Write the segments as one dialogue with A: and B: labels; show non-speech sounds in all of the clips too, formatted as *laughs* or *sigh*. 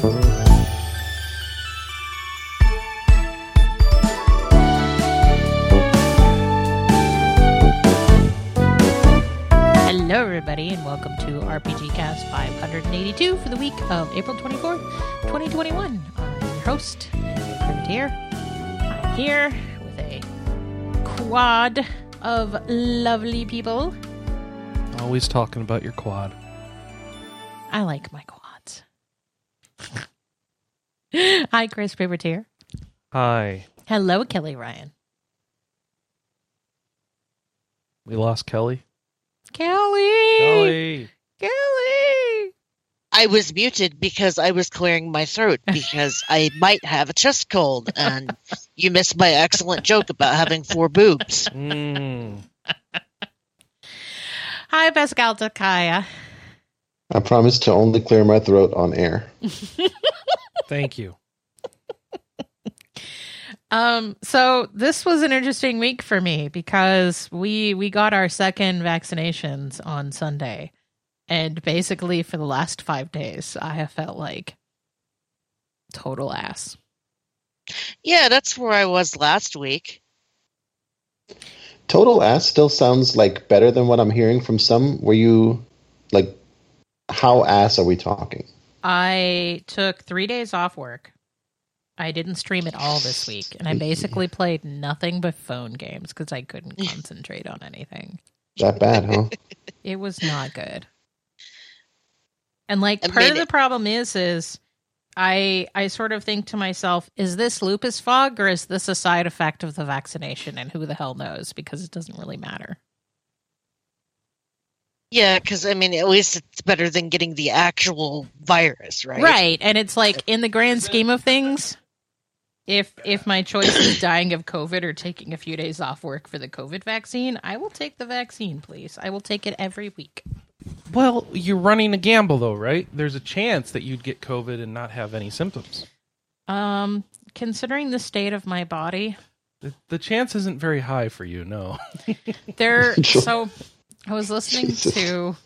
A: Hello, everybody, and welcome to RPG Cast 582 for the week of April 24th, 2021. I'm your host, Privateer. I'm here with a quad of lovely people.
B: Always talking about your quad.
A: I like my quads. *laughs* Hi, Chris Privateer.
B: Hi.
A: Hello, Kelley Ryan.
B: We lost Kelley.
A: Kelley!
B: Kelley.
A: Kelley!
C: I was muted because I was clearing my throat because *laughs* I might have a chest cold, and you missed my excellent joke about having four boobs.
B: Mm.
A: Hi, Pascal Tekaia.
D: I promise to only clear my throat on air. *laughs*
B: Thank you.
A: Um, so this was an interesting week for me because we we got our second vaccinations on Sunday, and basically for the last five days, I have felt like total ass.
C: Yeah, that's where I was last week.
D: Total ass still sounds like better than what I'm hearing from some. Were you like, how ass are we talking?
A: I took three days off work. I didn't stream at all this week, and I basically played nothing but phone games because I couldn't concentrate on anything.
D: That bad, huh? *laughs*
A: It was not good. And like
C: It
A: part of
C: made
A: the
C: it-
A: problem is is I I sort of think to myself, is this lupus fog or is this a side effect of the vaccination and who the hell knows because it doesn't really matter.
C: Yeah, because I mean, at least it's better than getting the actual virus, right?
A: Right. And it's like in the grand scheme of things, if if my choice is dying of COVID or taking a few days off work for the COVID vaccine, I will take the vaccine, please. I will take it every week.
B: Well, you're running a gamble, though, right? There's a chance that you'd get COVID and not have any symptoms.
A: Um considering the state of my body,
B: The, the chance isn't very high for you, no.
A: There. *laughs* So I was listening
D: Jesus.
A: to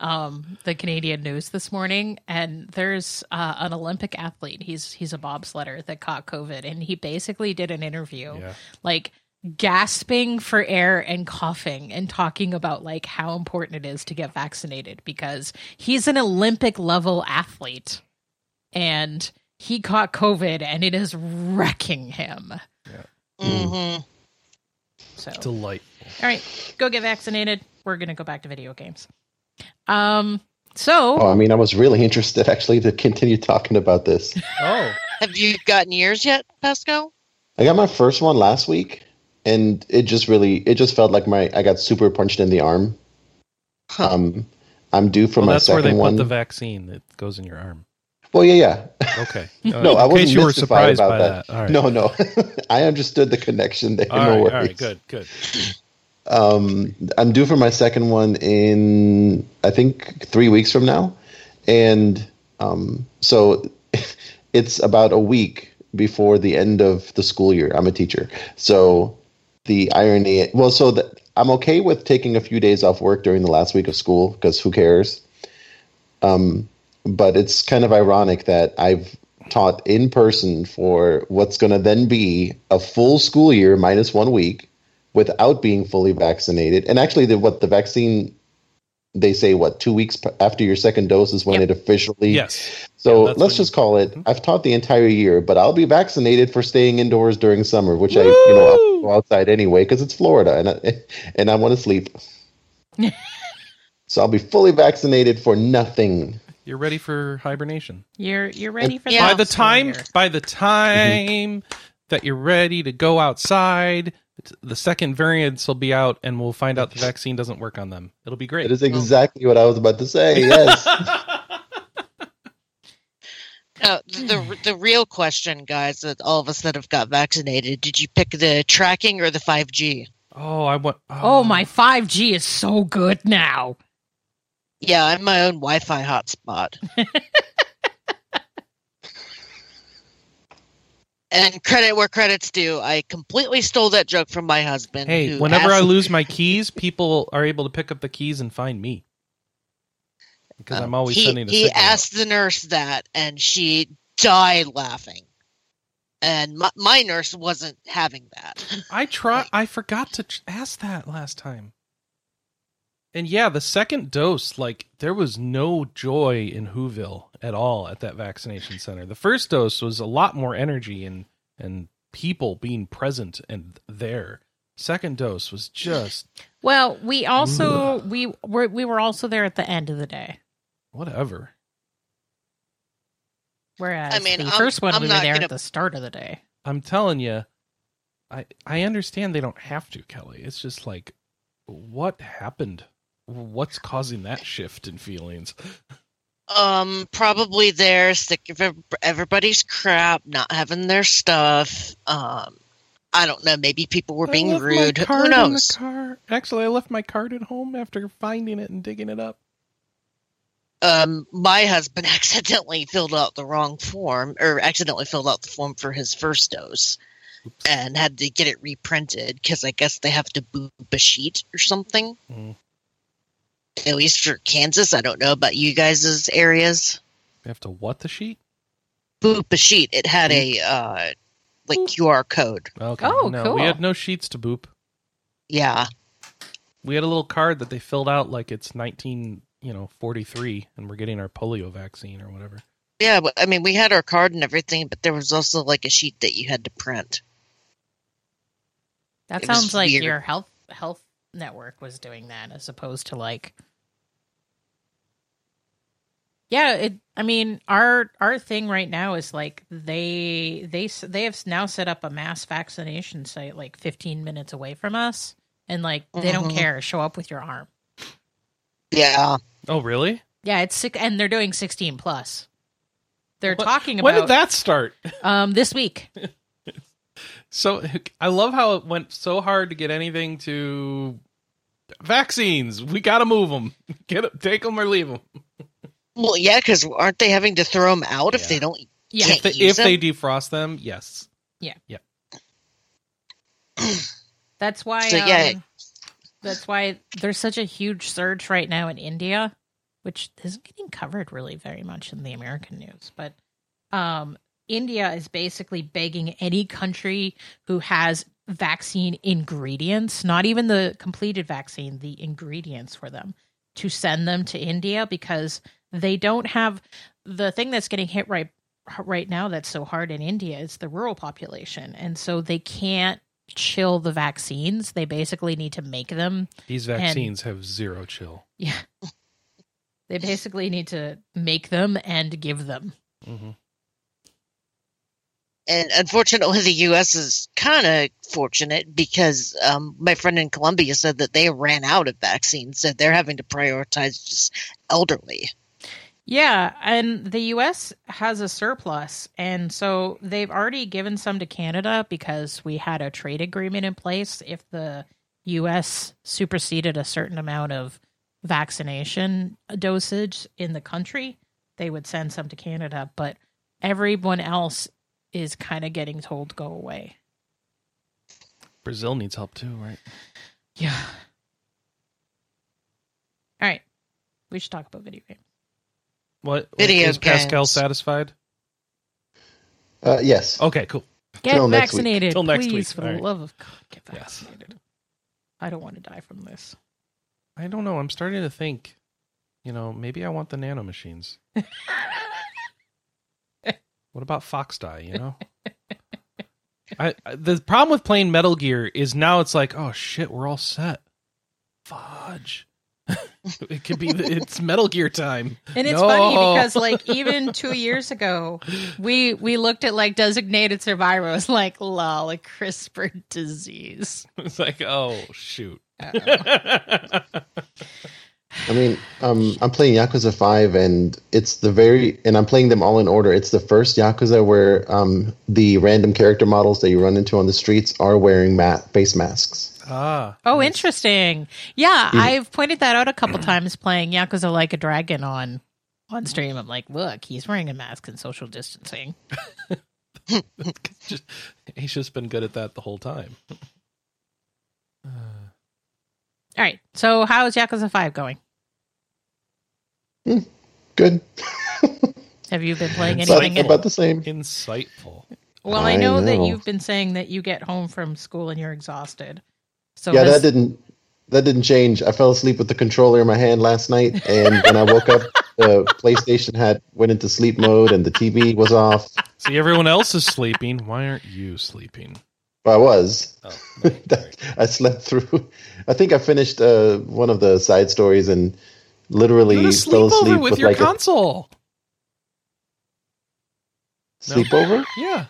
A: um, the Canadian news this morning, and there's uh, an Olympic athlete. He's he's a bobsledder that caught COVID, and he basically did an interview,
B: Yeah.
A: like gasping for air and coughing and talking about like how important it is to get vaccinated because he's an Olympic level athlete and he caught COVID and it is wrecking him.
C: hmm
A: So
B: Delightful.
A: all right, go get vaccinated. We're gonna go back to video games. Um. So
D: Oh, I mean, I was really interested actually to continue talking about this. *laughs*
B: Oh,
C: Have you gotten yours yet, Pasco?
D: I got my first one last week, and it just really, it just felt like my, I got super punched in the arm.
C: Huh.
D: Um, I'm due for
B: well,
D: my
B: that's where
D: second
B: they
D: one.
B: put the vaccine that goes in your arm.
D: well, yeah, yeah.
B: Okay. *laughs*
D: No,
B: in
D: I wasn't
B: case you were
D: mystified
B: surprised
D: about
B: by
D: that.
B: that. All right.
D: No, no. *laughs* I understood the connection there.
B: All
D: no
B: right,
D: worries.
B: all right, good, good.
D: Um, I'm due for my second one in I think three weeks from now, and um, so *laughs* it's about a week before the end of the school year. I'm a teacher, so the irony. Well, so that I'm okay with taking a few days off work during the last week of school because who cares? Um, but it's kind of ironic that I've taught in person for what's going to then be a full school year minus one week without being fully vaccinated. And actually, the, what the vaccine they say what two weeks after your second dose is when
A: Yep.
D: it officially.
B: Yes.
D: So
B: Yeah,
D: let's just call it.
B: Mhm.
D: I've taught the entire year, but I'll be vaccinated for staying indoors during summer, which I you know I'll go outside anyway because it's Florida and I, *laughs* and I want to sleep. *laughs* so I'll be fully vaccinated for nothing.
B: You're ready for hibernation.
A: you're you're ready for
C: Yeah.
A: the
B: by the time
A: school
B: by the time that you're ready to go outside, it's- the second variants will be out, and we'll find out the vaccine doesn't work on them. It'll be great.
D: It is exactly what I was about to say. *laughs* Yes. *laughs*
C: The the real question, guys, that all of us that have got vaccinated, did you pick the tracking or the five G?
B: oh, I want.
A: Oh, um, my 5G is so good now.
C: Yeah, I'm my own Wi-Fi hotspot. *laughs* and credit where credit's due, I completely stole that joke from my husband.
B: Hey, whenever I lose my keys, people are able to pick up the keys and find me. because
C: Um,
B: I'm always
C: he,
B: sending. A
C: he
B: signal out.
C: asked the nurse that, and she died laughing. And my, my nurse wasn't having that.
B: I try. *laughs* I forgot to ask that last time. And yeah, the second dose, like there was no joy in Whoville at all at that vaccination center. The first dose was a lot more energy and and people being present and there. Second dose was just
A: Well, we also we were we were also there at the end of the day,
B: whatever.
A: whereas
C: I mean,
A: the
C: I'm-
A: 1st one
C: I'm
A: we were
C: not
A: there
C: gonna-
A: at the start of the day.
B: I'm telling you, I I understand they don't have to, Kelley. It's just like, what happened? What's causing that shift in feelings?
C: Um, probably they're sick of everybody's crap, not having their stuff. Um, I don't know. Maybe people were being rude. Who knows?
B: car. Actually, I left my card at home after finding it and digging it up.
C: Um, my husband *laughs* accidentally filled out the wrong form, or accidentally filled out the form for his first dose,
B: Oops.
C: and had to get it reprinted because I guess they have to boop a sheet or something.
B: Mm.
C: At least for Kansas, I don't know about you guys' areas.
B: We have to what the sheet?
C: Boop a sheet. It had a uh, like QR code.
B: Okay.
A: Oh,
B: no,
A: cool.
B: we had no sheets to boop.
C: Yeah.
B: We had a little card that they filled out like it's 19, you know, 43, and we're getting our polio vaccine or whatever.
C: Yeah, but I mean, we had our card and everything, but there was also like a sheet that you had to print.
A: That
C: It
A: sounds like
C: weird.
A: your health health network was doing that as opposed to like Yeah, it I mean our our thing right now is like they they they have now set up a mass vaccination site like 15 minutes away from us and like they don't
C: Mhm.
A: care show up with your arm.
C: Yeah.
B: Oh, really?
A: Yeah, it's sick and they're doing 16 plus. They're
B: What-
A: talking
B: When did that start? *laughs*
A: um this week.
B: So I love how it went so hard to get anything to vaccines. We got to move them. *laughs* Get 'em- take them or leave them.
C: Well, yeah, because aren't they having to throw them out if
B: Yeah.
C: they don't?
A: Yeah.
C: Can't
B: If they,
C: use
B: if they defrost them, yes. Yeah. Yeah. *clears throat*
A: That's why.
C: So, yeah.
A: um, that's why there's such a huge surge right now in India, which isn't getting covered really very much in the American news. But um, India is basically begging any country who has vaccine ingredients, not even the completed vaccine, the ingredients for them, to send them to India because they don't have the thing that's getting hit right right now that's so hard in India is the rural population, and so they can't chill the vaccines. They basically need to make them.
B: These vaccines have zero chill.
A: Yeah. *laughs* They basically need to make them and give them.
B: hmm
C: And unfortunately, the U.S. is kind of fortunate because um, my friend in Colombia said that they ran out of vaccines, so they're having to prioritize just elderly.
A: Yeah, and the US has a surplus. And so they've already given some to Canada because we had a trade agreement in place. If the US superseded a certain amount of vaccination dosage in the country, they would send some to Canada. But everyone else is kind of getting told to go away.
B: Brazil needs help too, right?
A: Yeah. All right. We should talk about video games.
B: What
C: Video
B: is Pascal satisfied?
D: Uh, yes.
B: Okay, cool.
A: Get
D: Till
A: vaccinated,
B: Till next
A: please,
B: week.
A: for
B: All
A: the
B: right.
A: love of God, get
B: Yes.
A: vaccinated. I don't want to die from this.
B: I don't know. I'm starting to think, you know, maybe I want the nano machines. *laughs* What about Fox Die, you know? *laughs* I, the problem with playing Metal Gear is now it's like, oh shit, we're all set. Fudge. *laughs* it could be it's Metal Gear time.
A: And it's
B: No.
A: funny because like *laughs* even two years ago, we we looked at like designated survivor. It was like lol, like CRISPR disease.
B: It's like, oh shoot.
A: Uh-oh.
D: I mean, um, I'm playing Yakuza 5, and it's the very, and I'm playing them all in order. It's the first Yakuza where um, the random character models that you run into on the streets are wearing ma- face masks.
B: ah.
A: oh,
B: nice.
A: interesting. Yeah,
D: Yeah.
A: I've pointed that out a couple times playing Yakuza Like a Dragon on on stream. I'm like, look, he's wearing a mask and social distancing.
B: just, *laughs* he's just been good at that the whole time. Uh,
A: All right, so how's Yakuza Five going?
D: Good.
A: Have you been playing
D: About,
A: anything?
D: about the same.
B: Insightful.
A: well, I
D: I
A: know, that you've been saying that you get home from school and you're exhausted. So
D: yeah,
A: has-
D: that didn't that didn't change. I fell asleep with the controller in my hand last night, and when I woke up, the PlayStation had went into sleep mode, and the TV was off.
B: See, everyone else is sleeping. Why aren't you sleeping?
D: Well, I was.
B: Oh, *laughs* right, right.
D: I slept through. I think I finished uh, one of the side stories and literally
B: You had
D: fell
B: sleepover
D: asleep
B: with,
D: with
B: your
D: like
B: console.
D: a sleepover.
B: Yeah.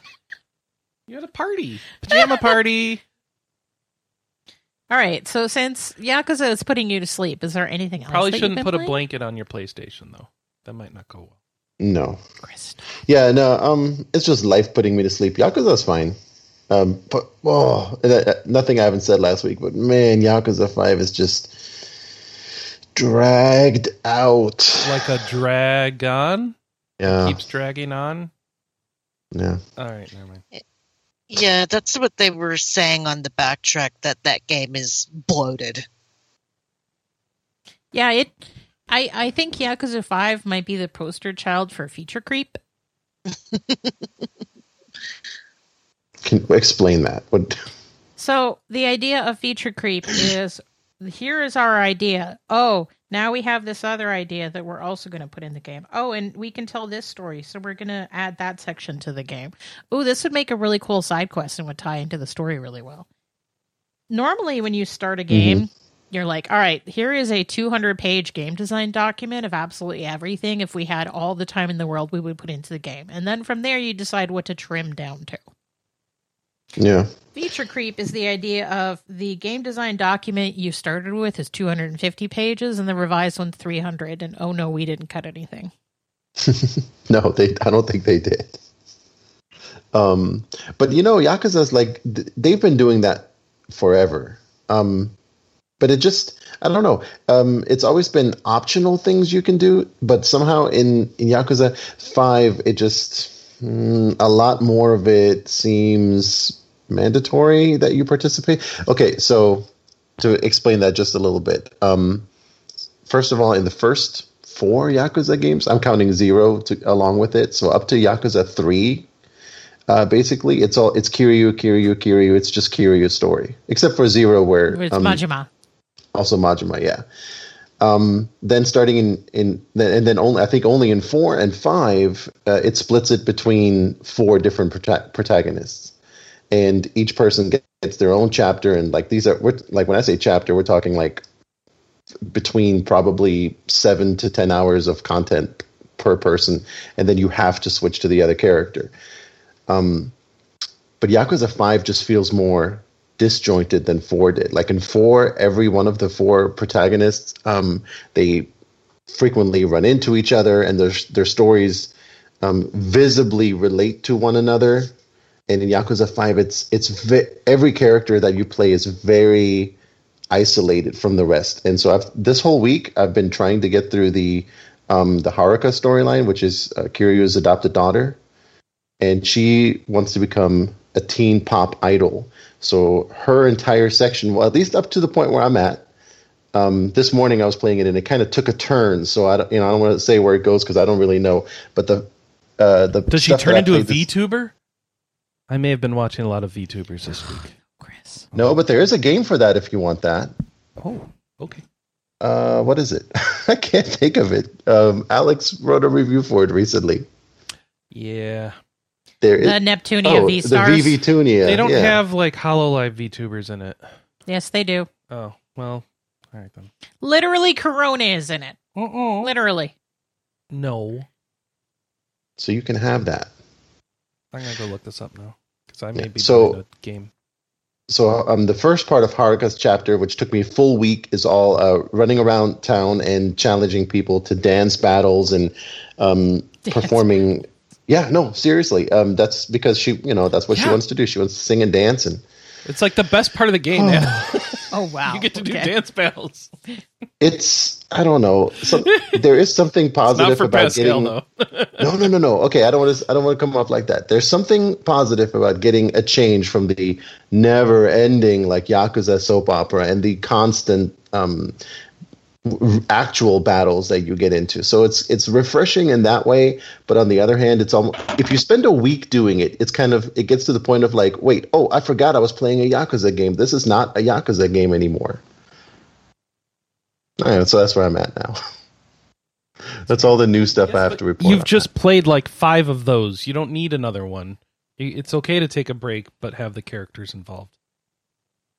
B: You had a party. Pajama party. *laughs*
A: All right. So since Yakuza is putting you to sleep, is there anything else?
B: Probably
A: that you've
B: shouldn't
A: been
B: put a blanket on your PlayStation though. That might not go well.
D: No.
A: Christ.
D: Yeah, no. Um, it's just life putting me to sleep. Yakuza's fine. Um, but oh, uh, nothing I haven't said last week. But man, Yakuza Five is just dragged out.
B: Like a dragon
D: Yeah,
B: keeps dragging on.
D: yeah.
B: All right, never mind.
C: Yeah, that's what they were saying on the backtrack that that game is bloated.
A: Yeah, it. I I think Yakuza Five might be the poster child for feature creep.
D: Can explain that? What?
A: So the idea of feature creep is here is our idea. Oh, now we have this other idea that we're also going to put in the game. Oh, and we can tell this story, so we're going to add that section to the game. Oh, this would make a really cool side quest and would tie into the story really well. Normally, when you start a game, mm-hmm. you're like, all right, here is a 200 page game design document of absolutely everything. If we had all the time in the world, we would put into the game. And then from there, you decide what to trim down to.
D: Yeah,
A: Feature creep is the idea of the game design document you started with is 250 pages and the revised one's 300 and oh no we didn't cut anything. *laughs*
D: no, they. I don't think they did. Um, but you know, Yakuza's like th- they've been doing that forever. Um, but it just I don't know. Um, it's always been optional things you can do, but somehow in in Yakuza Five, it just mm, a lot more of it seems mandatory that you participate. Okay, so to explain that just a little bit. Um, first of all, in the first four Yakuza games, I'm counting zero to, along with it. So up to Yakuza three, uh, basically it's all it's Kiryu, Kiryu, Kiryu. It's just Kiryu's story, except for zero, where
A: It's
D: um,
A: Majima.
D: also Majima, yeah. Um, then starting in in and then only I think only in four and five, uh, it splits it between four different prota- protagonists, and each person gets their own chapter. And like these are we're, like when I say chapter, we're talking like between probably seven to ten hours of content per person, and then you have to switch to the other character. Um, but Yakuza Five just feels more disjointed than four did. Like in four, every one of the four protagonists, um, they frequently run into each other, and their their stories um, visibly relate to one another. And in Yakuza Five, it's it's ve- every character that you play is very isolated from the rest. And so I've, this whole week, I've been trying to get through the um, the Haruka storyline, which is uh, Kiryu's adopted daughter, and she wants to become a teen pop idol. So her entire section, well, at least up to the point where I'm at. Um, this morning I was playing it and it kind of took a turn. So I don't, you know, I don't want to say where it goes because I don't really know. But the uh, the
B: Does she turn into a
D: played this-
B: VTuber? I may have been watching a lot of VTubers this week. *sighs*
A: Chris.
D: No, but there is a game for that if you want that.
B: Oh, okay.
D: Uh, what is it? *laughs* I can't think of it. Um, Alex wrote a review for it recently.
B: Yeah.
D: There
A: The
D: is
A: Neptunia
D: oh,
A: V
D: the
A: stars.
D: VV Tunia.
B: They don't
D: yeah.
B: have like HoloLive VTubers in it.
A: Yes, they do.
B: Oh, well, all right then.
A: Literally, Korone is in it.
B: Uh-uh.
A: Literally.
B: No.
D: so you can have that.
B: I'm going to go look this up now because I may
D: Yeah,
B: be
D: so-
B: buying a game.
D: so um, the first part of Haruka's chapter, which took me a full week, is all uh, running around town and challenging people to dance battles and um, *laughs*
A: Dance.
D: performing. Yeah, no, seriously. Um, that's because she, you know, that's what she wants to do. She wants to sing and dance, and
B: It's like the best part of the game, man.
A: Oh, *laughs* wow.
B: you get to do
A: Okay.
B: dance battles.
D: it's I don't know. So, there is something *laughs*
B: It's
D: positive
B: not for
D: about
B: Pascal,
D: getting. *laughs* No, no, no, no. Okay, I don't want to. I don't want to come off like that. There's something positive about getting a change from the never-ending like yakuza soap opera and the constant um, r- actual battles that you get into. So it's it's refreshing in that way, but on the other hand, it's almost if you spend a week doing it, it's kind of it gets to the point of like, wait, oh, I forgot I was playing a Yakuza game. This is not a Yakuza game anymore. All right, so that's where I'm at now. *laughs* that's all the new stuff I have to report.
B: You've just played like five of those. You don't need another one. It's okay to take a break, but have the characters involved.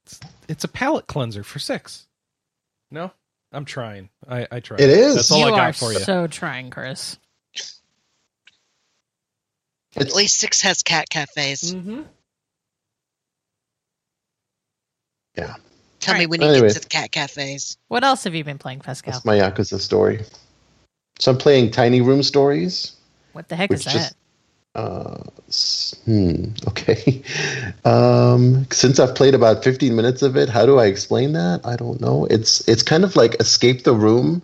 B: It's, it's a palate cleanser for six. No, I'm trying. I, I try.
D: It is.
B: That's all
A: you
B: I
A: are
B: got for you.
A: so trying, Chris.
C: At least six has cat cafes.
B: Mm-hmm. Yeah.
C: Tell me when you
D: Anyway.
C: get to the cat cafes.
A: What else have you been playing, Pascal?
D: That's my Yakuza story. So I'm playing Tiny Room Stories.
A: What the heck is that?
D: just- Uh, hmm. *laughs* Okay. Um, since I've played about 15 minutes of it, how do I explain that? I don't know. It's it's kind of like escape the room,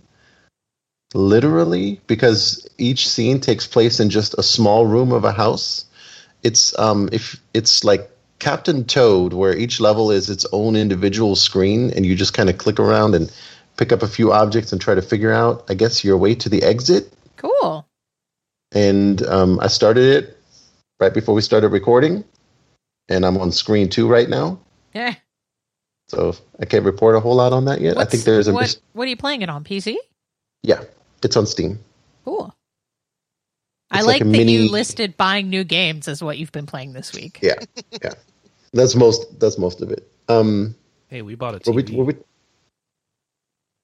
D: literally, because each scene takes place in just a small room of a house. It's um if it's like Captain Toad, where each level is its own individual screen, and you just kind of click around and pick up a few objects and try to figure out, I guess, your way to the exit
A: Cool.
D: And um, I started it right before we started recording, and I'm on screen two right now.
A: Yeah.
D: So I can't report a whole lot on that yet. I think there's a
A: what,
D: mis-
A: what are you playing it on? PC?
D: yeah, it's on Steam.
A: Cool. I like,
D: like a
A: that you
D: mini-
A: listed buying new games as what you've been playing this week.
D: Yeah, yeah, that's most that's most of it. Um,
B: Hey, we bought a
D: were we
B: TV.
D: were we,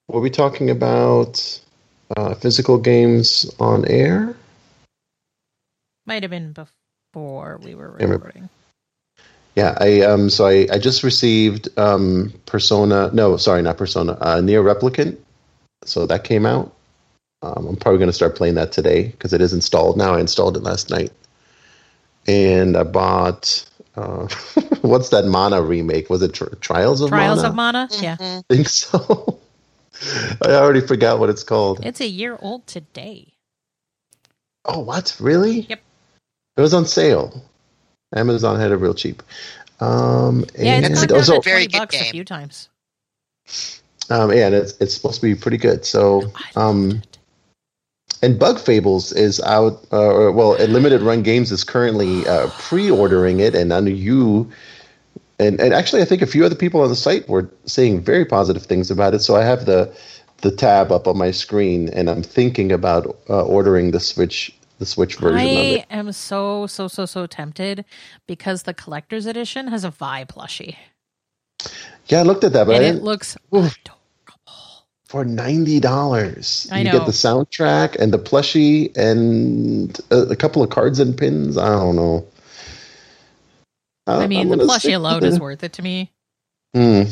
D: were we talking about uh, physical games on air?
A: Might have been before we were recording.
D: Yeah, I um so I, I just received um Persona no sorry not Persona uh, NieR Replicant, so that came out. Um, I'm probably going to start playing that today because it is installed now. I installed it last night, and I bought uh, *laughs* what's that Mana remake? Was it Tri- Trials of Mana?
A: Trials
D: Mana?
A: of Mana? Yeah.
C: Mhm.
D: I think so. *laughs* I already forgot what it's called.
A: It's a year old today.
D: Oh, what? Really?
A: Yep.
D: It was on sale. Amazon had it real cheap. Um,
A: Yeah,
D: and
A: it's gone
D: also,
C: Very good
A: bucks a few times.
D: um, yeah, and it's, it's supposed to be pretty good. So, um, and Bug Fables is out. Uh, well, Limited Run Games is currently uh, pre-ordering it, and I know you. And, and actually, I think a few other people on the site were saying very positive things about it. So I have the the tab up on my screen, and I'm thinking about uh, ordering the Switch the Switch version of
A: I
D: it.
A: am so, so, so, so tempted because the collector's edition has a Vi plushie.
D: Yeah, I looked at that, but
A: and
D: I
A: it
D: didn't
A: looks
D: Oof.
A: adorable.
D: for ninety dollars.
A: I
D: You
A: know.
D: get the soundtrack and the plushie and a, a couple of cards and pins. I don't know.
A: I mean, the
D: I'm gonna
A: plushie alone is worth it to me.
D: Hmm.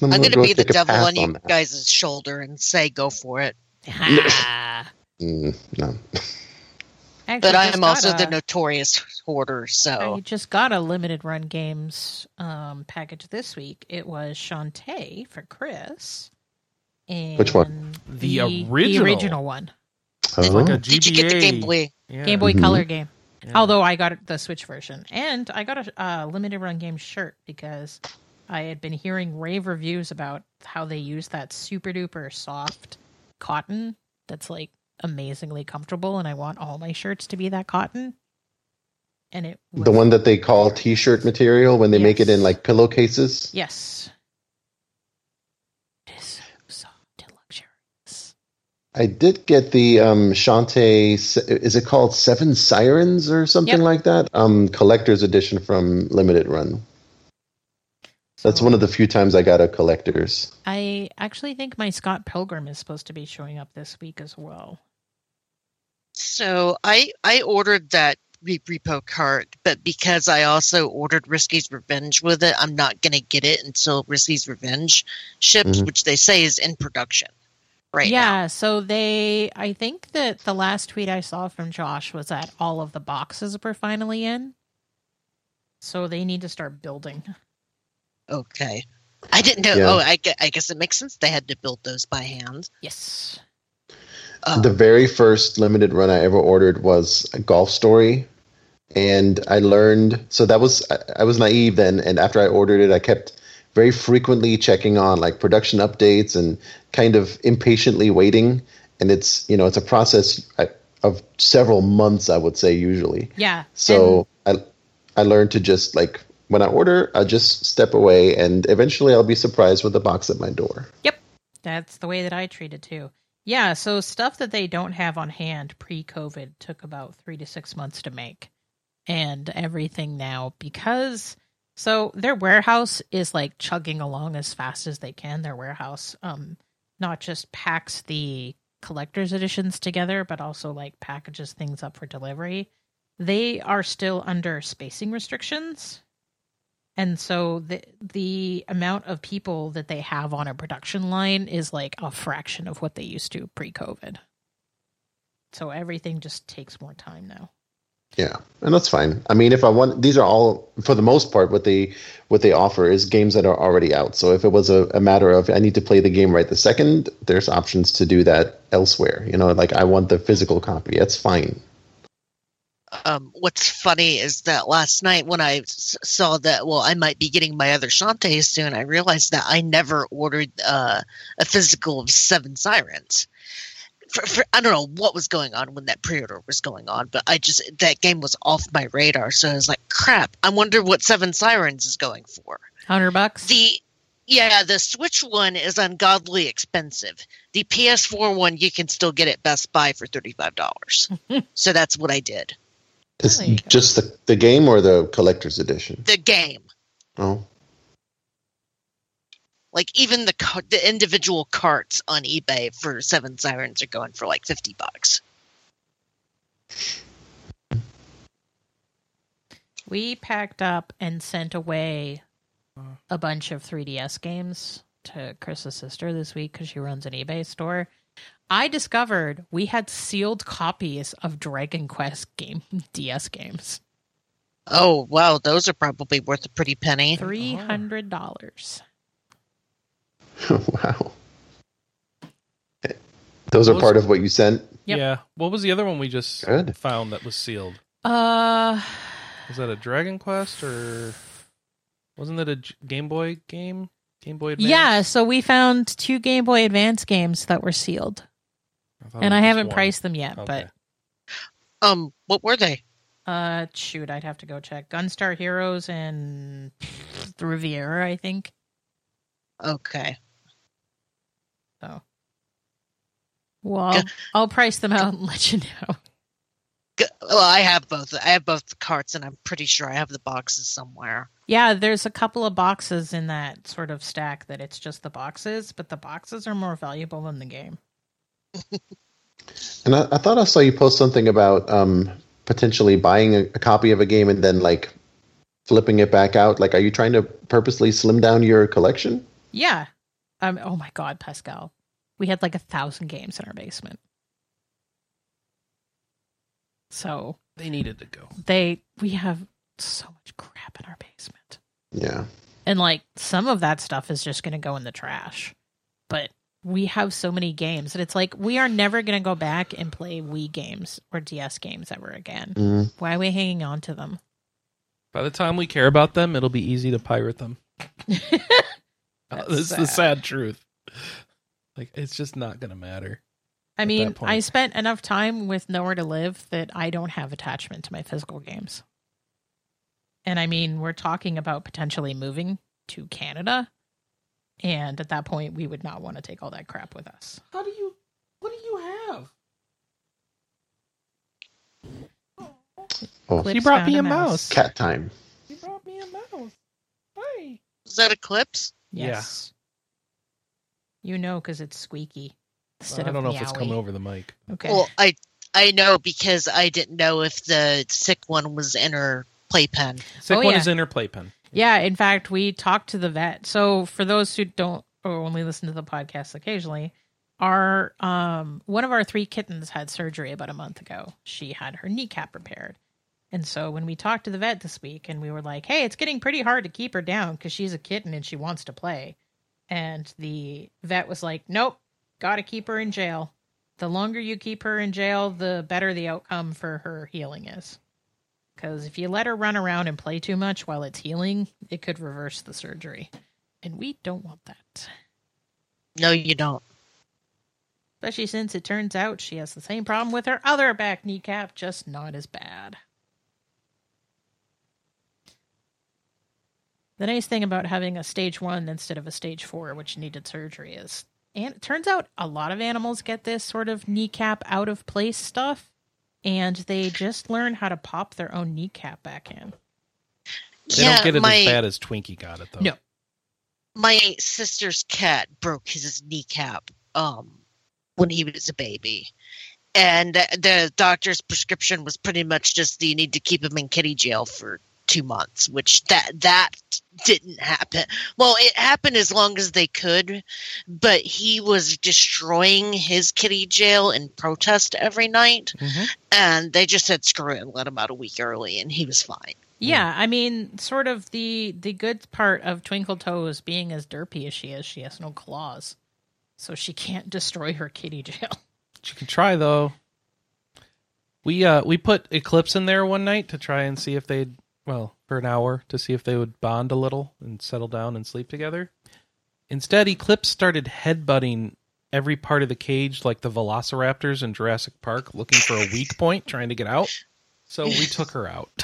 C: I'm going to
D: go
C: be the devil
D: pass
C: on you
D: that.
C: guys' shoulder and say, go for it. *laughs*
D: Mm, no.
A: Actually,
C: But I am also
A: got
C: the notorious hoarder, so
A: I
C: so.
A: just got a limited run games um, package this week. It was Shantae for Chris. And
D: Which one?
B: The
A: The
B: original.
A: original one.
B: It's like
D: Oh.
B: a
C: Did you get the Game Boy?
B: Yeah.
A: Game Boy
D: Mhm.
A: Color game.
B: Yeah.
A: Although I got the Switch version. And I got a uh, limited run game shirt because I had been hearing rave reviews about how they use that super duper soft cotton that's like amazingly comfortable. And I want all my shirts to be that cotton. And it was,
D: The one that they call T-shirt material when they make it in like pillowcases.
A: Yes. It is so soft and luxurious.
D: I did get the um, Shantae. Is it called Seven Sirens or something
A: Yep.
D: like that? Um, collector's edition from Limited Run. That's one of the few times I got a collector's.
A: I actually think my Scott Pilgrim is supposed to be showing up this week as well.
C: So I I ordered that repo cart, but because I also ordered Risky's Revenge with it, I'm not going to get it until Risky's Revenge ships,
D: Mhm.
C: which they say is in production right
A: yeah, so they I think that the last tweet I saw from Josh was that all of the boxes were finally in. So they need to start building.
C: Okay. I didn't know.
D: Yeah.
C: Oh, I, I guess it makes sense they had to build those by hand.
A: Yes.
C: Oh,
D: The very first limited run I ever ordered was a golf story. And I learned, so that was, I, I was naive then. And after I ordered it, I kept very frequently checking on like production updates and kind of impatiently waiting. And it's you know it's a process of several months, I would say usually.
A: Yeah.
D: So I I learned to just like when I order, I just step away, and eventually I'll be surprised with a box at my door.
A: Yep. That's the way that I treat it too. Yeah, so stuff that they don't have on hand pre COVID took about three to six months to make. And everything now, because so their warehouse is like chugging along as fast as they can. Their warehouse um not just packs the collector's editions together, but also like packages things up for delivery. They are still under spacing restrictions and so the the amount of people that they have on a production line is like a fraction of what they used to pre-COVID. So everything just takes more time now.
D: Yeah, and that's fine. I mean, if I want, these are all for the most part what they what they offer is games that are already out. So if it was a, a matter of I need to play the game right the second, there's options to do that elsewhere. You know, like I want the physical copy. That's fine.
C: Um, what's funny is that last night when I s- saw that, well, I might be getting my other Shantae soon, I realized that I never ordered uh, a physical of Seven Sirens. For, for, I don't know what was going on when that pre-order was going on, but I just that game was off my radar. So I was like, "Crap! I wonder what Seven Sirens is going for."
A: Hundred bucks.
C: The yeah, the Switch one is ungodly expensive. The PS4 one you can still get at Best Buy for thirty five dollars. *laughs* so that's what I did.
D: It's
A: There you go.
D: just the the game or the collector's edition.
C: The game.
D: Oh,
C: Like even the car- the individual carts on eBay for Seven Sirens are going for like fifty bucks.
A: We packed up and sent away a bunch of 3DS games to Chris's sister this week because she runs an eBay store. I discovered we had sealed copies of Dragon Quest game *laughs* DS games.
C: Oh wow, those are probably worth a pretty penny.
A: Three hundred dollars. *laughs*
D: wow. Those are
B: Those-
D: part of what you sent.
A: Yep.
B: Yeah. What was the other one we just
D: Good.
B: found that was sealed?
A: Uh,
B: Was that a Dragon Quest or wasn't that a J- Game Boy game? Game Boy Advance?
A: yeah. So we found two Game Boy Advance games that were sealed,
B: thought
A: and I haven't
B: one.
A: priced them yet.
B: Okay.
C: Um, what were they?
A: Uh, shoot, I'd have to go check. Gunstar Heroes and the Riviera, I think.
C: Okay.
A: So, well, I'll, I'll price them out and *laughs* let you know.
C: G- Well, I have both. I have both the carts, and I'm pretty sure I have the boxes somewhere.
A: Yeah, there's a couple of boxes in that sort of stack that it's just the boxes, but the boxes are more valuable than the game.
D: And I, I thought I saw you post something about um, potentially buying a, a copy of a game and then like flipping it back out. Like, are you trying to purposely slim down your collection?
A: Yeah. Um. Oh my God, Pascal, we had like a thousand games in our basement. So
B: They needed to go.
A: they we have so much crap in our basement.
D: Yeah.
A: And like some of that stuff is just going to go in the trash. But we have so many games that it's like we are never going to go back and play Wii games or DS games ever again.
D: Mm.
A: Why are we hanging on to them?
B: By the time we care about them, it'll be easy to pirate them. *laughs* Uh,
A: That's
B: this is the
A: sad.
B: sad truth. Like it's just not gonna matter.
A: I mean. I spent enough time with Nowhere to Live that I don't have attachment to my physical games. And I mean, we're talking about potentially moving to Canada. And at that point, we would not want to take all that crap with us.
B: How do you? What do you have?
D: Oh,
B: She brought me
A: a
B: a
A: mouse.
B: mouse.
D: cat time.
B: You brought me a mouse. Hi.
C: Is that Eclipse?
B: Yeah.
A: Yes. You know, because it's squeaky. Instead
B: I don't
A: of
B: know if it's coming over the mic.
A: Okay.
C: Well, I I know because I didn't know if the sick one was in her playpen.
B: Sick
A: Oh,
B: one
A: yeah.
B: is in her playpen.
A: Yeah, in fact, we talked to the vet. So for those who don't or only listen to the podcast occasionally, our um one of our three kittens had surgery about a month ago. She had her kneecap repaired. And so when we talked to the vet this week and we were like, "Hey, it's getting pretty hard to keep her down cuz she's a kitten and she wants to play." And the vet was like, "Nope, got to keep her in jail. The longer you keep her in jail, the better the outcome for her healing is." Because if you let her run around and play too much while it's healing, it could reverse the surgery. And we don't want that.
C: No, you don't.
A: Especially since it turns out she has the same problem with her other back kneecap, just not as bad. The nice thing about having a stage one instead of a stage four, which needed surgery, is and it turns out a lot of animals get this sort of kneecap out of place stuff, and they just learn how to pop their own kneecap back in.
B: They
C: yeah,
B: don't get it
C: my,
B: as bad as Twinkie got it though.
A: No.
C: my sister's cat broke his kneecap um when he was a baby. And the doctor's prescription was pretty much just you need to keep him in kitty jail for two months, which that that didn't happen. Well, it happened as long as they could, but he was destroying his kitty jail in protest every night,
B: Mhm.
C: and they just said screw it and let him out a week early, and he was fine.
A: Yeah, I mean, sort of the the good part of Twinkle Toes being as derpy as she is, she has no claws, so she can't destroy her kitty jail. *laughs*
B: She can try though. We uh we put Eclipse in there one night to try and see if they'd well, for an hour to see if they would bond a little and settle down and sleep together. Instead, Eclipse started headbutting every part of the cage like the velociraptors in Jurassic Park looking for a weak point trying to get out. So we took her out. *laughs*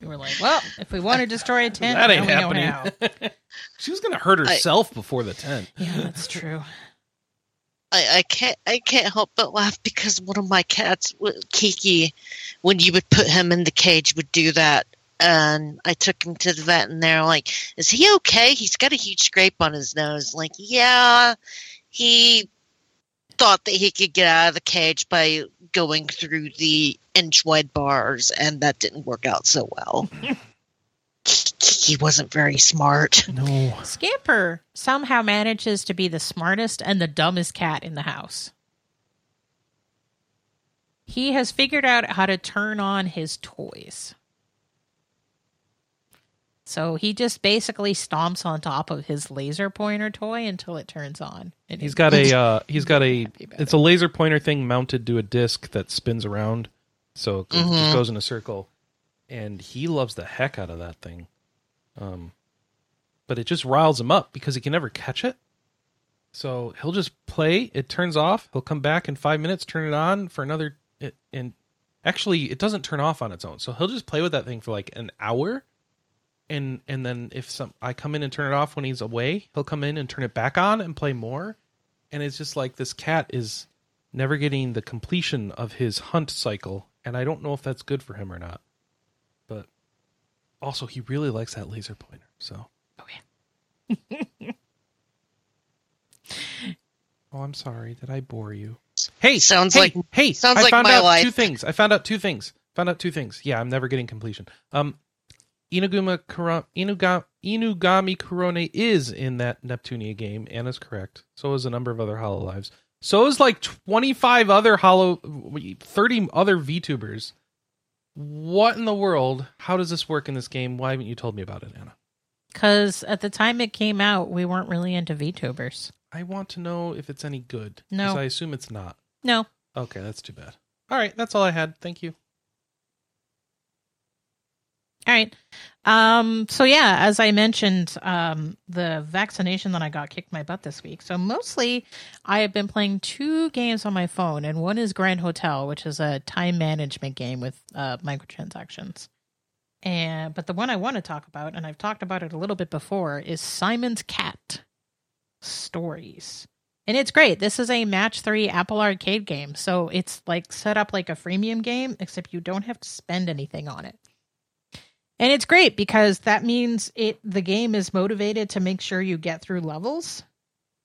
A: We were like, well, if we want to destroy a tent,
B: that ain't
A: now we know
B: happening.
A: how. *laughs*
B: she was going to hurt herself before the tent.
A: Yeah, that's true.
C: I, I can't I can't help but laugh because one of my cats, Kiki, when you would put him in the cage, would do that. And I took him to the vet, and they're like, "Is he okay? He's got a huge scrape on his nose." Like, yeah, he thought that he could get out of the cage by going through the inch wide bars, and that didn't work out so well. *laughs* Kiki wasn't very smart.
B: No.
A: Scamper somehow manages to be the smartest and the dumbest cat in the house. He has figured out how to turn on his toys. So he just basically stomps on top of his laser pointer toy until it turns on. And
B: He's
A: it-
B: got a uh he's got a *laughs*
A: Happy about
B: it's a laser pointer thing mounted to a disc that spins around so it just
C: Mhm.
B: goes in a circle and he loves the heck out of that thing. Um but it just riles him up because he can never catch it. So he'll just play. It turns off. He'll come back in five minutes turn it on for another it, and actually it doesn't turn off on its own. So he'll just play with that thing for like an hour. And and then if some i come in and turn it off when he's away he'll come in and turn it back on and play more. And it's just like this cat is never getting the completion of his hunt cycle. And i don't know if that's good for him or not also he really likes that laser pointer so
A: Oh, *laughs* yeah.
B: oh i'm sorry did i bore you hey
C: Sounds
B: hey,
C: like-
B: hey
C: sounds
B: i
C: like
B: found
C: my
B: out
C: life.
B: two things i found out two things found out two things yeah i'm never getting completion um Inuguma Kura- Inuga- Inugami Korone is in that Neptunia game. Anna's correct. So is a number of other HoloLives. So is like 25 other Hollow, 30 other VTubers. What in the world? How does this work in this game? Why haven't you told me about it, Anna?
A: Because at the time it came out, we weren't really into VTubers.
B: I want to know if it's any good.
A: No.
B: 'Cause I assume it's not.
A: No.
B: Okay, that's too bad. All right, that's all I had. Thank you.
A: All right. Um, so yeah, as I mentioned, um, the vaccination that I got kicked my butt this week. So mostly I have been playing two games on my phone, and one is Grand Hotel, which is a time management game with uh, microtransactions. And but the one I want to talk about, and I've talked about it a little bit before, is Simon's Cat Stories. And it's great. This is a match three Apple Arcade game. So it's like set up like a freemium game, except you don't have to spend anything on it. And it's great because that means it the game is motivated to make sure you get through levels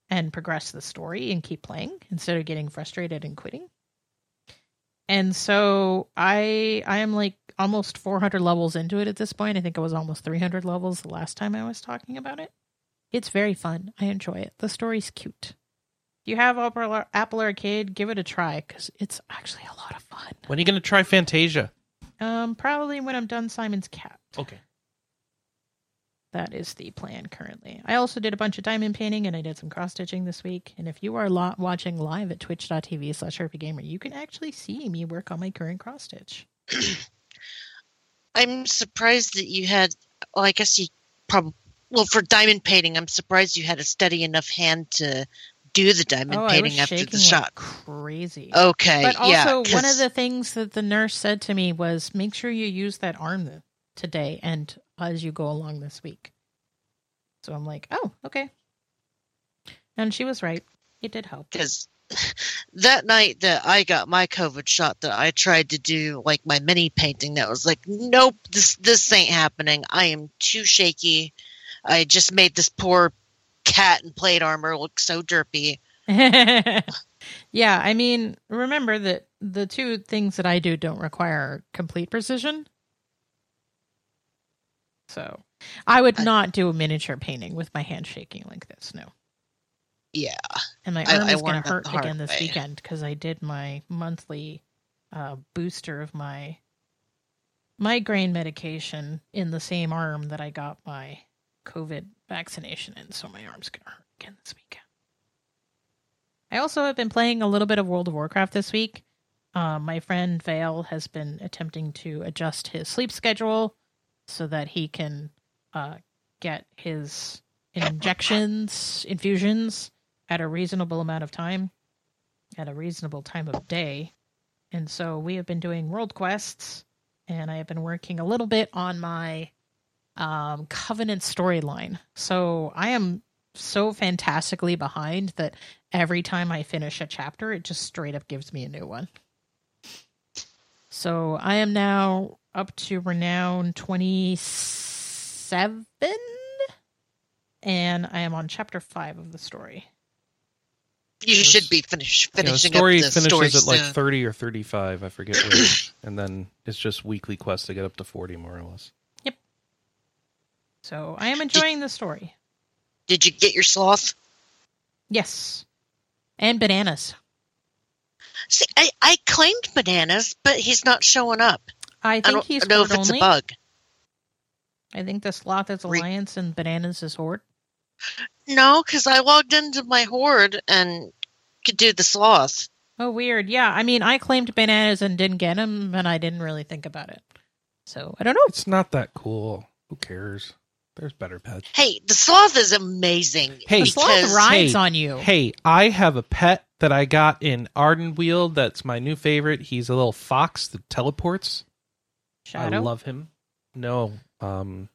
A: and progress the story and keep playing instead of getting frustrated and quitting. And so I I am like almost 400 levels into it at this point. I think I was almost 300 levels the last time I was talking about it. It's very fun. I enjoy it. The story's cute. If you have Apple, Apple Arcade, give it a try cuz it's actually a lot of fun.
B: When are you going to try Fantasian?
A: Um probably when I'm done Simon's Cat.
B: Okay.
A: That is the plan currently. I also did a bunch of diamond painting and I did some cross stitching this week. And if you are lo- watching live at twitch.tv slash gamer, you can actually see me work on my current cross stitch.
C: I'm surprised that you had. Well, I guess you probably well for diamond painting. I'm surprised you had a steady enough hand to do the diamond
A: oh, I was
C: painting after
A: shaking
C: the
A: like
C: shot.
A: crazy.
C: Okay,
A: but also,
C: yeah.
A: one of the things that the nurse said to me was, "Make sure you use that arm th- today and as you go along this week." So I'm like, "Oh, okay." And she was right. It did help.
C: because *laughs* that night that I got my COVID shot, that I tried to do like my mini painting, that was like, nope, this this ain't happening. I am too shaky. I just made this poor cat in plate armor look so derpy. *laughs*
A: yeah, I mean, remember that the two things that I do don't require complete precision. So, I would
C: I-
A: not do a miniature painting with my hand shaking like this. No.
C: Yeah,
A: And my arm
C: I
A: is going to hurt again this
C: way.
A: weekend because I did my monthly uh, booster of my migraine medication in the same arm that I got my COVID vaccination in. So my arm's going to hurt again this weekend. I also have been playing a little bit of World of Warcraft this week. Uh, my friend Vale has been attempting to adjust his sleep schedule so that he can uh, get his injections, infusions at a reasonable amount of time, at a reasonable time of day. And so we have been doing world quests, and I have been working a little bit on my um, Covenant storyline. So I am so fantastically behind that every time I finish a chapter, it just straight up gives me a new one. So I am now up to renown 27, and I am on chapter 5 of the story.
C: you
B: Yes.
C: should be finish,
B: Yeah, the
C: finishing
B: story
C: up the
B: finishes
C: story
B: at like 30 or 35, I forget which. *coughs* and then it's just weekly quests to get up to 40 more or less. Yep.
A: So I am enjoying the story.
C: Did you get your sloth?
A: Yes. And bananas.
C: See, I, I claimed bananas, but he's not showing up.
A: I
C: I
A: think
C: don't
A: he's
C: know
A: horde
C: if it's
A: only.
C: a bug.
A: I think the sloth is
C: Re-
A: alliance and bananas is horde.
C: No, because I logged into my horde and could do the sloth.
A: Oh, weird. Yeah, I mean, I claimed bananas and didn't get them, and I didn't really think about it. So I don't know.
B: It's not that cool. Who cares? There's better pets.
C: Hey, the sloth is amazing.
B: Hey,
A: The sloth
C: because
A: rides
B: hey,
A: on you.
B: Hey, I have a pet that I got in Ardenweald that's my new favorite. He's a little fox that teleports.
A: Shadow.
B: I love him. No, um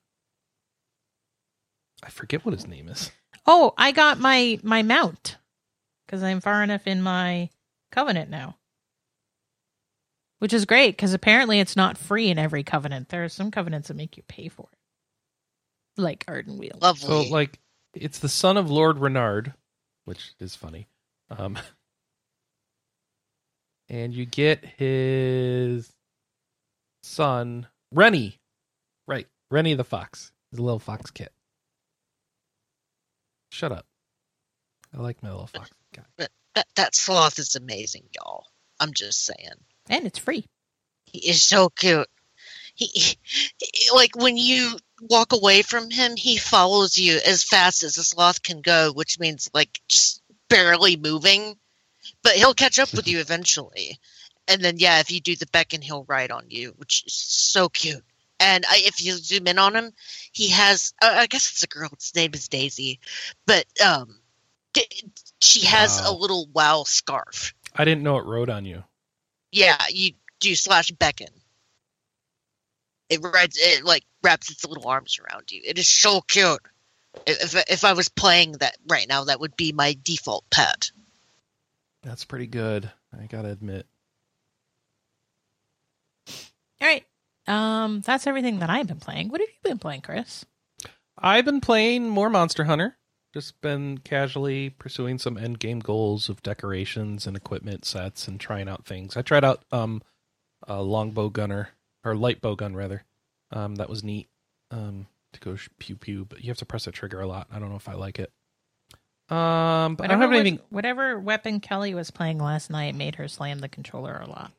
B: I forget what his name is.
A: oh, I got my my mount because I'm far enough in my covenant now, which is great because apparently it's not free in every covenant. There are some covenants that make you pay for it, like Ardenweald.
B: So
C: lovely.
B: So, like it's the son of Lord Renard, which is funny. Um *laughs* and you get his son Rennie. Right, Rennie the fox. He's a little fox kit. Shut up. I like my little fox. *laughs* guy.
C: that, that sloth is amazing, y'all. I'm just saying.
A: and it's free.
C: He is so cute. He, he- like when you walk away from him, he follows you as fast as a sloth can go, which means like just barely moving. But he'll catch up with you *laughs* eventually. And then yeah, if you do the beckon, he'll ride on you, which is so cute. And I, if you zoom in on him, he has uh, I guess it's a girl. Its name is Daisy, but um, d- she has a little wow scarf.
B: I didn't know it rode on you.
C: Yeah, you do slash beckon. It rides it like wraps its little arms around you. It is so cute. If if I was playing that right now, that would be my default pet.
B: That's pretty good. I gotta admit.
A: All right. Um, that's everything that I've been playing. What have you been playing, Chris?
B: I've been playing more Monster Hunter. Just been casually pursuing some end game goals of decorations and equipment sets and trying out things. I tried out um a longbow gunner or light bow gun rather. Um, that was neat. Um, to go pew pew, but you have to press the trigger a lot. I don't know if I like it. Um, but I don't have anything.
A: whatever weapon Kelley was playing last night made her slam the controller a lot.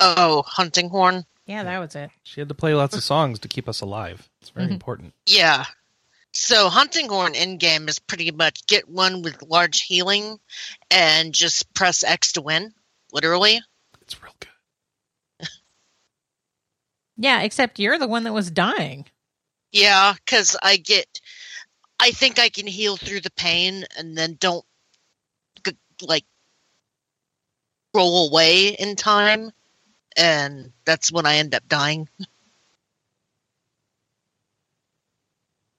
C: Oh, hunting horn.
A: Yeah, that was it.
B: She had to play lots of songs to keep us alive. It's very
A: Mhm.
B: important.
C: Yeah. So hunting horn in game is pretty much get one with large healing, and just press X to win. Literally.
B: It's real good. *laughs*
A: Yeah, except you're the one that was dying.
C: Yeah, because I get, I think I can heal through the pain and then don't like roll away in time, and that's when I end up dying. *laughs*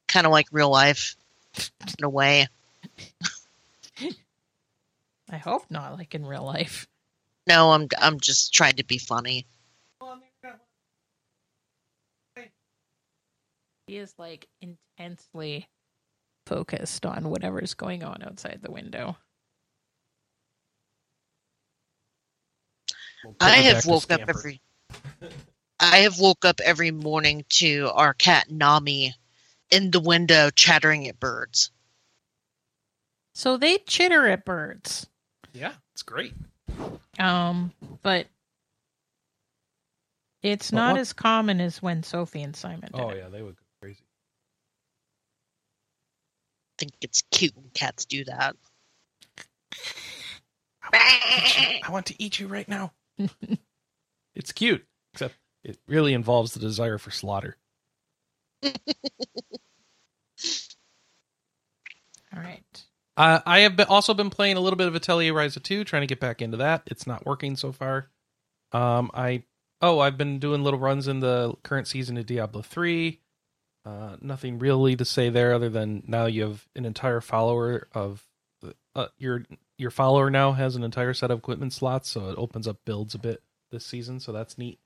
C: kind of like real life, in a way. *laughs*
A: I hope not like in real life.
C: No, I'm I'm just trying to be funny.
A: He is like intensely focused on whatever's going on outside the window.
B: We'll
C: I have woke up every. I have woke up every morning to our cat Nami in the window chattering at birds.
A: So they chitter at birds.
B: Yeah, it's great.
A: Um, but it's
B: But
A: not
B: what-
A: as common as when Sophie and Simon did
B: Oh
A: it.
B: yeah, they would go crazy.
C: I think it's cute when cats do that.
B: I want to eat you, I want to eat you right now. *laughs* it's cute, except it really involves the desire for slaughter. *laughs*
A: All right.
B: Uh, I have been, also been playing a little bit of Atelier Ryza 2, trying to get back into that. It's not working so far. Um, I oh, I've been doing little runs in the current season of Diablo 3. Uh, nothing really to say there other than now you have an entire follower of uh, your your follower now has an entire set of equipment slots, so it opens up builds a bit this season, so that's neat.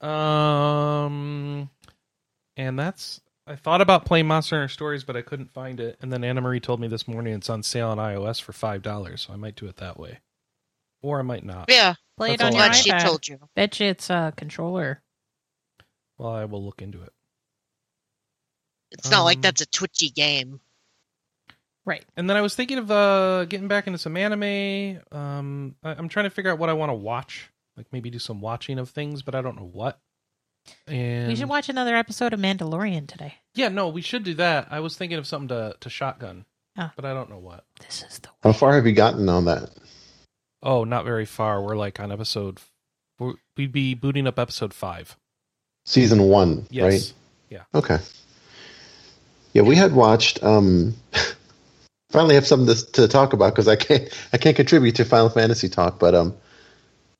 B: Um, and that's I thought about playing Monster Hunter Stories, but I couldn't find it. And then Anna Marie told me this morning it's on sale on iOS for five dollars, so I might do it that way, or I might not.
C: Yeah,
A: Play it on
B: all
A: your
B: I
C: she
A: iPad.
C: told you.
A: Bet you it's a controller.
B: Well, I will look into it.
C: It's not like
B: Um,
C: that's a twitchy game.
A: Right.
B: And then I was thinking of uh, getting back into some anime. Um, I- I'm trying to figure out what I want to watch, like maybe do some watching of things, but I don't know what. And
A: We should watch another episode of Mandalorian today.
B: Yeah, no, we should do that. I was thinking of something to to shotgun,
A: Ah.
B: but I don't know what.
A: This is the
D: How far have you gotten on that?
B: Oh, not very far. We're like on episode. we're- We'd be booting up episode five.
D: Season one,
B: Yes.
D: right? Yeah. Okay. Yeah, we had watched. Um, *laughs* finally, have something to, to talk about because I can't. I can't contribute to Final Fantasy talk, but um,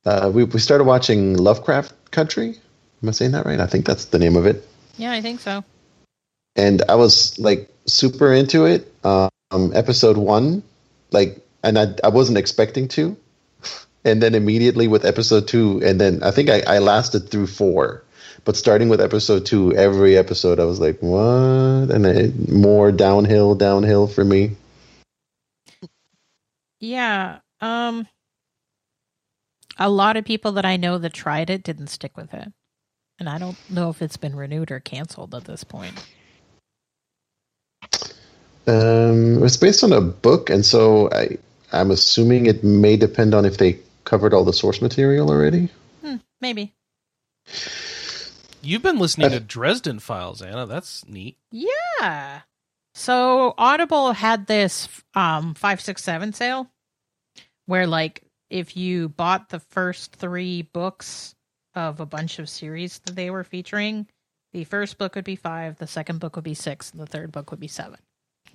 D: uh, we we started watching Lovecraft Country. Am I saying that right? I think that's the name of it.
A: Yeah, I think so.
D: and I was like super into it. Um, episode one, like, and I I wasn't expecting to, *laughs* and then immediately with episode two, and then I think I, I lasted through four, but starting with episode two, every episode I was like, what? And it, more downhill, downhill for me.
A: Yeah. Um a lot of people that I know that tried it didn't stick with it. And I don't know if it's been renewed or canceled at this point.
D: Um, it was based on a book, and so I I'm assuming it may depend on if they covered all the source material already.
A: Hmm, maybe.
B: You've been listening to Dresden Files, Anna. That's neat.
A: Yeah. So Audible had this um 567 sale where like if you bought the first 3 books of a bunch of series that they were featuring, the first book would be 5, the second book would be 6, and the third book would be 7.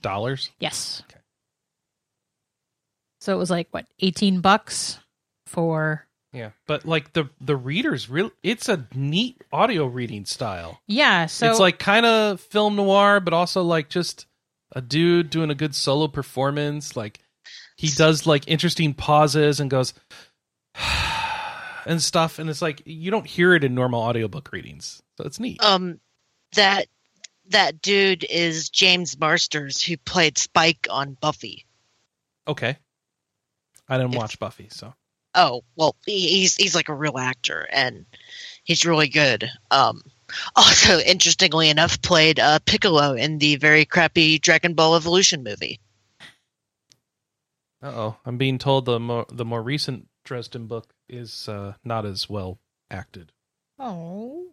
B: Dollars.
A: Yes.
B: Okay.
A: So it was like what, 18 bucks for
B: Yeah, but like the the readers, real. It's a neat audio reading style.
A: Yeah, so
B: it's like kind of film noir, but also like just a dude doing a good solo performance. Like he does like interesting pauses and goes *sighs* and stuff, and it's like you don't hear it in normal audiobook readings, so it's neat.
C: Um, that that dude is James Marsters, who played Spike on Buffy.
B: Okay, I didn't
C: If-
B: watch Buffy, so
C: Oh well, he- he's he's like a real actor, and he's really good. Um, *laughs* also, interestingly enough, played uh, Piccolo in the very crappy Dragon Ball Evolution movie.
B: uh oh, I'm being told the more the more recent Dresden book is uh, not as well acted
A: Oh,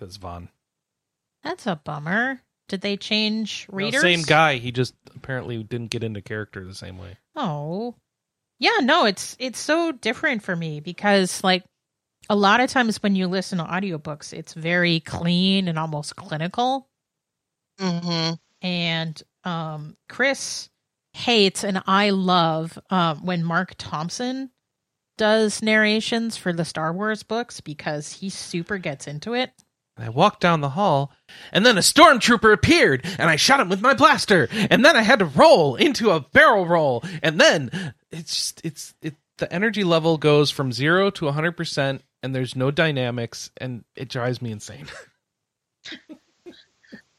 B: as Vaughn.
A: that's a bummer. Did they change
B: No,
A: readers?
B: same guy. He just apparently didn't get into character the same way.
A: Oh. Yeah, no, it's it's so different for me because like a lot of times when you listen to audiobooks, it's very clean and almost clinical.
C: hmm
A: and um, Chris hates and I love um, when Marc Thompson does narrations for the Star Wars books because he super gets into it.
B: And I walked down the hall, and then a stormtrooper appeared, and I shot him with my blaster, and then I had to roll into a barrel roll, and then it's just it's it the energy level goes from zero to hundred percent, and there's no dynamics, and it drives me insane. *laughs*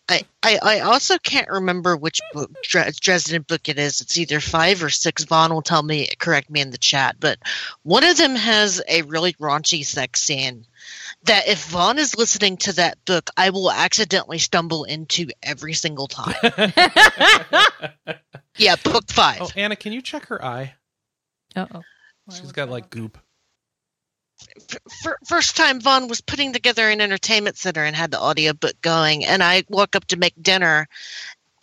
C: I, I, I also can't remember which book, Dresden book it is. It's either five or six. Vaughn will tell me, correct me in the chat. But one of them has a really raunchy sex scene that if Vaughn is listening to that book, I will accidentally stumble into every single time. *laughs* yeah, book five.
B: oh, Anna, can you check her eye?
A: Uh oh.
B: She's got like goop.
C: F- f- first time Vaughn was putting together an entertainment center and had the audiobook going, and I walk up to make dinner,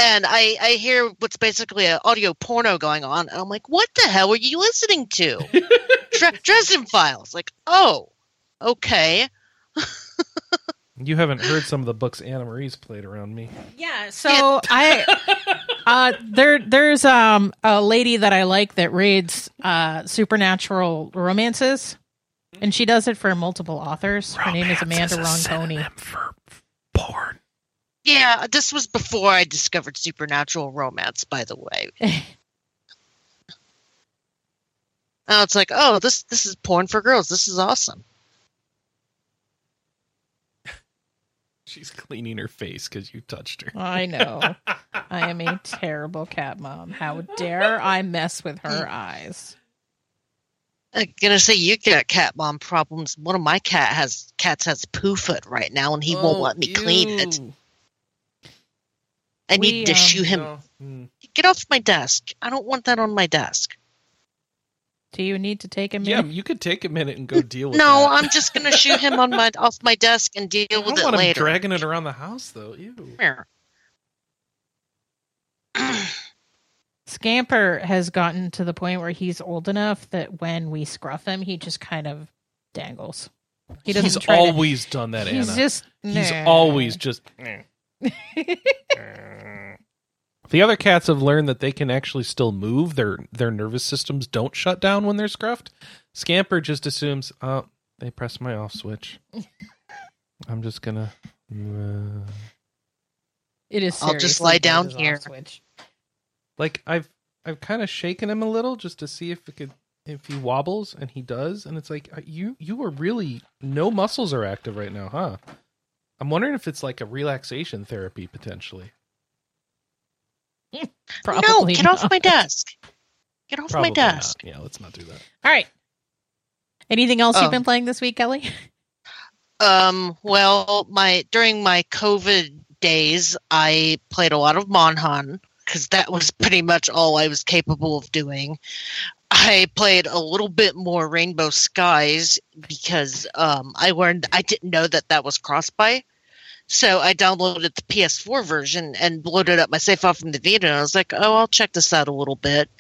C: and I, I hear what's basically an audio porno going on, and I'm like, "What the hell are you listening to?" *laughs* Dre- Dresden Files. Like, oh, okay.
B: You haven't heard some of the books Anna Marie's played around me.
A: Yeah, so I uh there there's um a lady that I like that reads uh supernatural romances and she does it for multiple authors. Her name is Amanda Ronconi.
B: for porn.
C: Yeah, this was before I discovered supernatural romance. By the way, *laughs* now it's like, oh, this this is porn for girls. This is awesome. *laughs*
B: She's cleaning her face because you touched her.
A: I know. I am a *laughs* terrible cat mom. How dare I mess with her eyes?
C: I'm gonna say you got cat mom problems. One of my cat has cats has poo foot right now, and he won't
B: Oh,
C: let me clean it. I
A: We,
C: need to
A: um,
C: shoo him.
B: No. Mm.
C: Get off my desk. I don't want that on my desk.
A: Do you need to take a
B: Yeah, you could take a minute and go deal with it.
C: No,
B: that.
C: I'm just gonna shoo him on my off my desk and *laughs* deal
B: I
C: with
B: don't
C: it
B: want him
C: later.
B: dragging it around the house though. Ew.
C: Here.
A: Scamper has gotten to the point where he's old enough that when we scruff him, he just kind of dangles. He doesn't
B: He's
A: try to-
B: always done that,
A: He's
B: Anna.
A: just
B: He's
A: nah.
B: always just. *laughs* the other cats have learned that they can actually still move. Their their nervous systems don't shut down when they're scruffed. Scamper just assumes, oh, they pressed my off switch. *laughs* I'm just gonna. uh,"
A: It is.
C: I'll just
A: seriously
C: lie down
A: as off
C: here.
A: Switch.
B: like I've I've kind of shaken him a little just to see if it could if he wobbles and he does and it's like uh, you you are really no muscles are active right now, huh? I'm wondering if it's like a relaxation therapy potentially. *laughs*
A: Probably
C: no, get off my desk. Get off
B: Probably
C: my desk.
B: Not. Yeah, let's not do that.
A: All right. Anything else
C: Oh.
A: you've been playing this week, Kelley? *laughs*
C: Um, well, my during my COVID days, I played a lot of Monhan because that was pretty much all I was capable of doing. I played a little bit more Rainbow Skies because um, I learned I didn't know that that was cross buy. So I downloaded the PS4 version and loaded up my save file from the Vita, and I was like, "Oh, I'll check this out a little bit."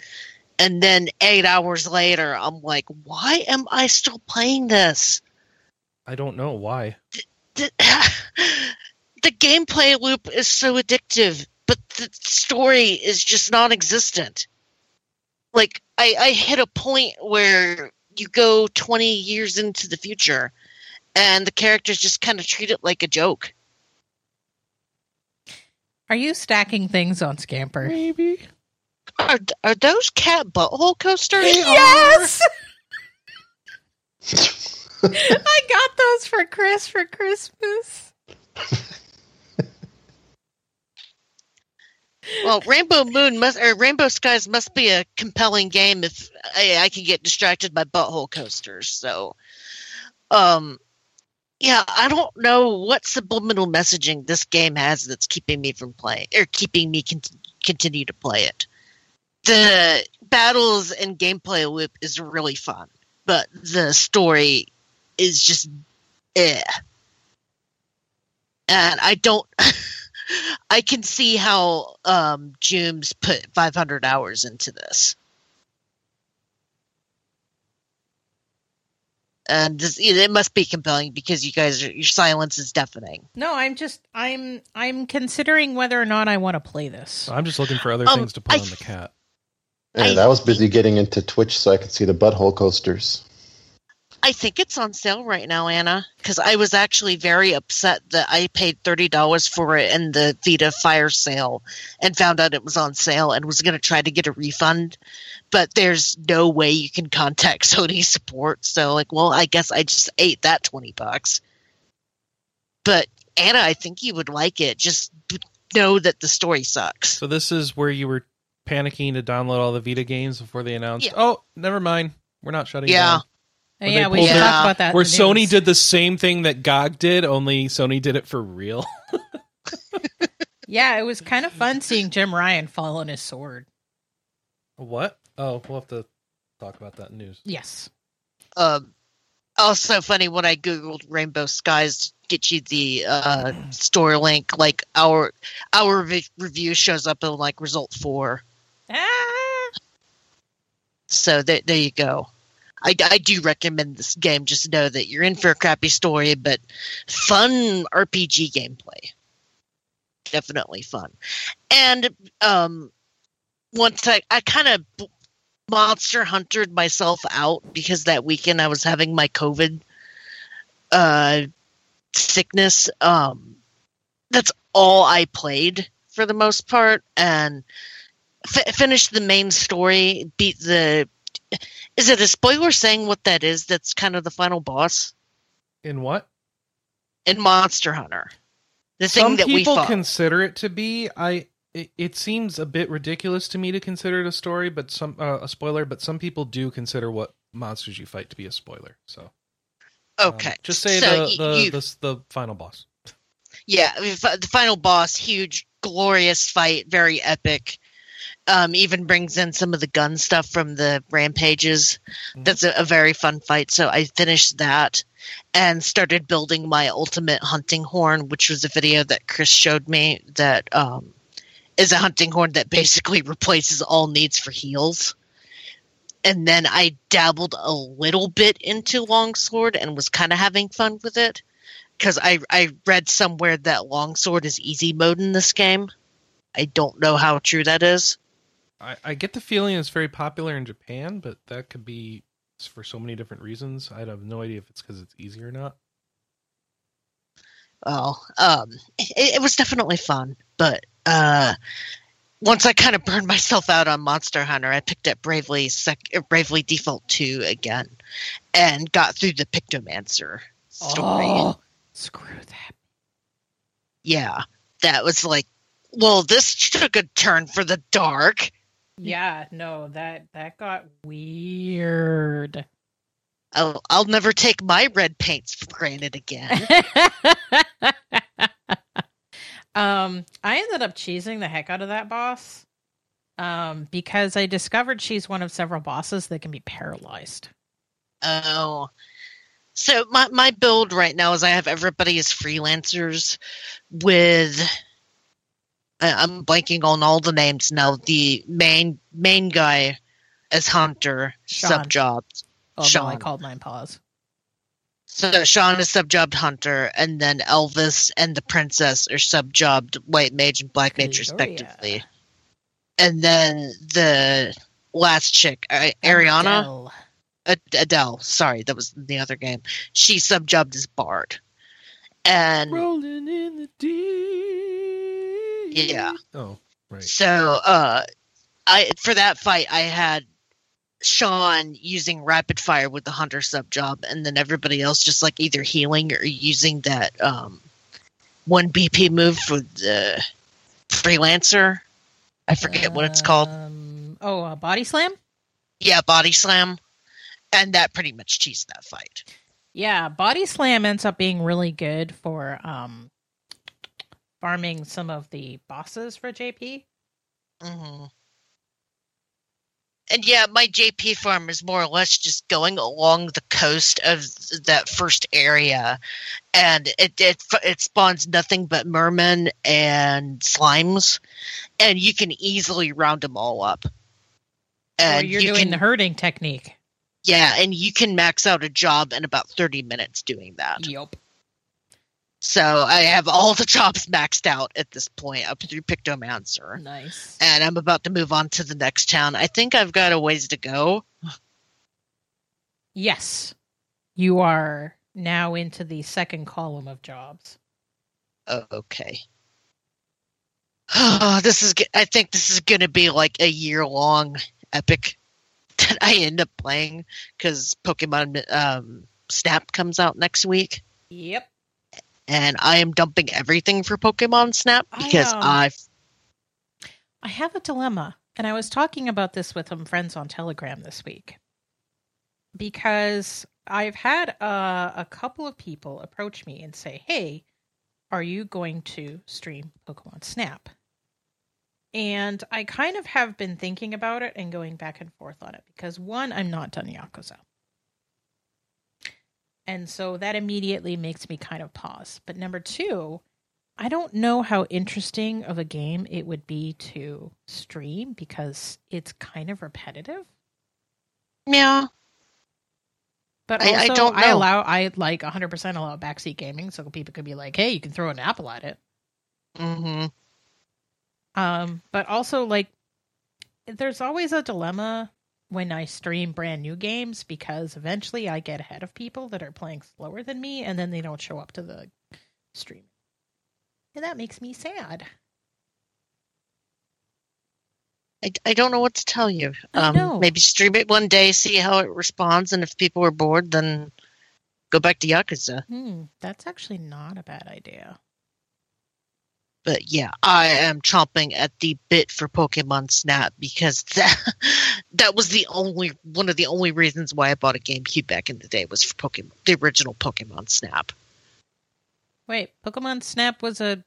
C: And then eight hours later, I'm like, "Why am I still playing this?"
B: I don't know why.
C: the, the *sighs* gameplay loop is so addictive, but the story is just non-existent. Like I, I hit a point where you go 20 years into the future, and the characters just kind of treat it like a joke.
A: Are you stacking things on Scamper?
B: Maybe.
C: Are, are those cat butthole coasters?
A: Yes. *laughs* *laughs* I got those for Chris for Christmas. *laughs*
C: Well, Rainbow Moon must or Rainbow Skies must be a compelling game if I, I can get distracted by butthole coasters. So, um, yeah, I don't know what subliminal messaging this game has that's keeping me from playing or keeping me con- continue to play it. The battles and gameplay loop is really fun, but the story is just eh. And I don't. *laughs* I can see how um, Jooms put 500 hours into this. and it must be compelling because you guys are, your silence is deafening.
A: No, I'm just I'm I'm considering whether or not I want to play this.
B: I'm just looking for other
C: Um,
B: things to put
C: I-
B: on the cat.
D: And I was busy getting into Twitch so I could see the butthole coasters.
C: I think it's on sale right now, Anna, because I was actually very upset that I paid thirty dollars for it in the Vita Fire sale and found out it was on sale and was going to try to get a refund, but there's no way you can contact *laughs* Sony support. So, like, well, I guess I just ate that twenty bucks. But Anna, I think you would like it. Just know that the story sucks.
B: So this is where you were panicking to download all the Vita games before they announced.
C: Yeah.
B: Oh, never mind. We're not shutting
C: Yeah.
B: down.
A: Oh,
B: Where
A: yeah, we
B: pulled
A: should talk about that.
B: Where Sony
A: news.
B: did the same thing that GOG did, only Sony did it for real.
A: Yeah, it was kind of fun seeing Jim Ryan fall on his sword.
B: what? Oh, we'll have to talk about that in news.
A: Yes.
C: Um, also funny when I googled Rainbow Skies to get you the uh, store link, like our our re- review shows up in like result four.
A: Ah!
C: So there, there you go. I, I do recommend this game. Just know that you're in for a crappy story, but fun RPG gameplay. Definitely fun. And um, once I, I kind of monster huntered myself out because that weekend I was having my COVID uh, sickness. Um, that's all I played for the most part, and f- finished the main story. Beat the. Is it a spoiler saying what that is? That's kind of the final boss
B: In what?
C: in Monster Hunter. The thing
B: Some
C: that we
B: people consider it to be. I. It, seems a bit ridiculous to me to consider it a story, but some uh, a spoiler. But some people do consider what monsters you fight to be a spoiler. So um,
C: okay,
B: just say
C: So
B: the the,
C: you-
B: the the final boss.
C: Yeah, I mean, fi- the final boss, huge, glorious fight, very epic. Um, even brings in some of the gun stuff from the rampages.
B: Mhm.
C: That's a, a very fun fight. So I finished that and started building my ultimate hunting horn, which was a video that Chris showed me. That um, is a hunting horn that basically *laughs* replaces all needs for heals. And then I dabbled a little bit into longsword and was kind of having fun with it because I I read somewhere that longsword is easy mode in this game. I don't know how true that is.
B: I, I get the feeling it's very popular in Japan, but that could be for so many different reasons. I have no idea if it's because it's easy or not.
C: Well, um, it, it was definitely fun, but uh, once I kind of burned myself out on Monster Hunter, I picked up Bravely Sec- uh, Bravely Default Two again, and got through the Pictomancer story.
A: Oh, screw that.
C: Yeah, that was like, well, this took a turn for the dark.
A: Yeah, no, that that got weird.
C: I'll, I'll never take my red paints for granted again. *laughs*
A: um, I ended up cheesing the heck out of that boss. Um, because I discovered she's one of several bosses that can be paralyzed.
C: Oh. So my my build right now is I have everybody as freelancers with I'm blanking on all the names now. The main main guy as hunter,
A: Sean.
C: sub job.
A: Although I called mine pause.
C: So Sean is sub jobbed hunter, and then Elvis and the princess are sub jobbed white mage and black mage
A: oh,
C: respectively. And then the last chick, Ariana.
A: Adele.
C: Ad- Adele, sorry, that was the other game. She subjobbed as Bard. And
B: Rolling in the deep.
C: Yeah.
B: Oh, right.
C: so uh I for that fight I had Sean using rapid fire with the hunter sub job, and then everybody else just like either healing or using that um one BP move for the freelancer. I forget what it's called.
A: Um, oh, uh, body slam.
C: Yeah, body slam. And that pretty much cheesed that fight.
A: Yeah, body slam ends up being really good for um farming some of the bosses for JP.
C: hmm And yeah, my JP farm is more or less just going along the coast of that first area, and it it it spawns nothing but mermen and slimes, and you can easily round them all up. And
A: you're
C: you
A: doing
C: can,
A: the herding technique.
C: Yeah, and you can max out a job in about 30 minutes doing that.
A: Yup.
C: So I have all the *laughs* jobs maxed out at this point up through Pictomancer.
A: Nice.
C: And I'm about to move on to the next town. I think I've got a ways to go. *gasps*
A: Yes. You are now into the second column of jobs.
C: Okay. Oh, *sighs* this is. I think this is going to be like a year long epic *laughs* that I end up playing because Pokemon um, Snap comes out next week,
A: Yep.
C: And I am dumping everything for Pokemon Snap
A: I,
C: because
A: um,
C: I.
A: I have a dilemma, and I was talking about this with some friends on Telegram this week because I've had uh, a couple of people approach me and say, "Hey, are you going to stream Pokemon Snap?" And I kind of have been thinking about it and going back and forth on it because one, I'm not done Yakuza. And so that immediately makes me kind of pause. But number two, I don't know how interesting of a game it would be to stream because it's kind of repetitive.
C: Yeah,
A: But
C: I-
A: also,
C: I don't
A: I allow, I like 100% allow backseat gaming, so people could be like, "Hey, you can throw an apple at it."
C: hmm
A: Um, but also like, there's always a dilemma when I stream brand new games because eventually I get ahead of people that are playing slower than me, and then they don't show up to the stream, and that makes me sad.
C: I, I don't know what to tell you. Um. Maybe stream it one day, see how it responds, and if people are bored, then go back to Yakuza.
A: Hmm, that's actually not a bad idea.
C: But yeah, I am chomping at the bit for Pokemon Snap because that *laughs* that was the only one of the only reasons why I bought a GameCube back in the day was for Pokemon, the original Pokemon Snap.
A: Wait, Pokemon Snap was a.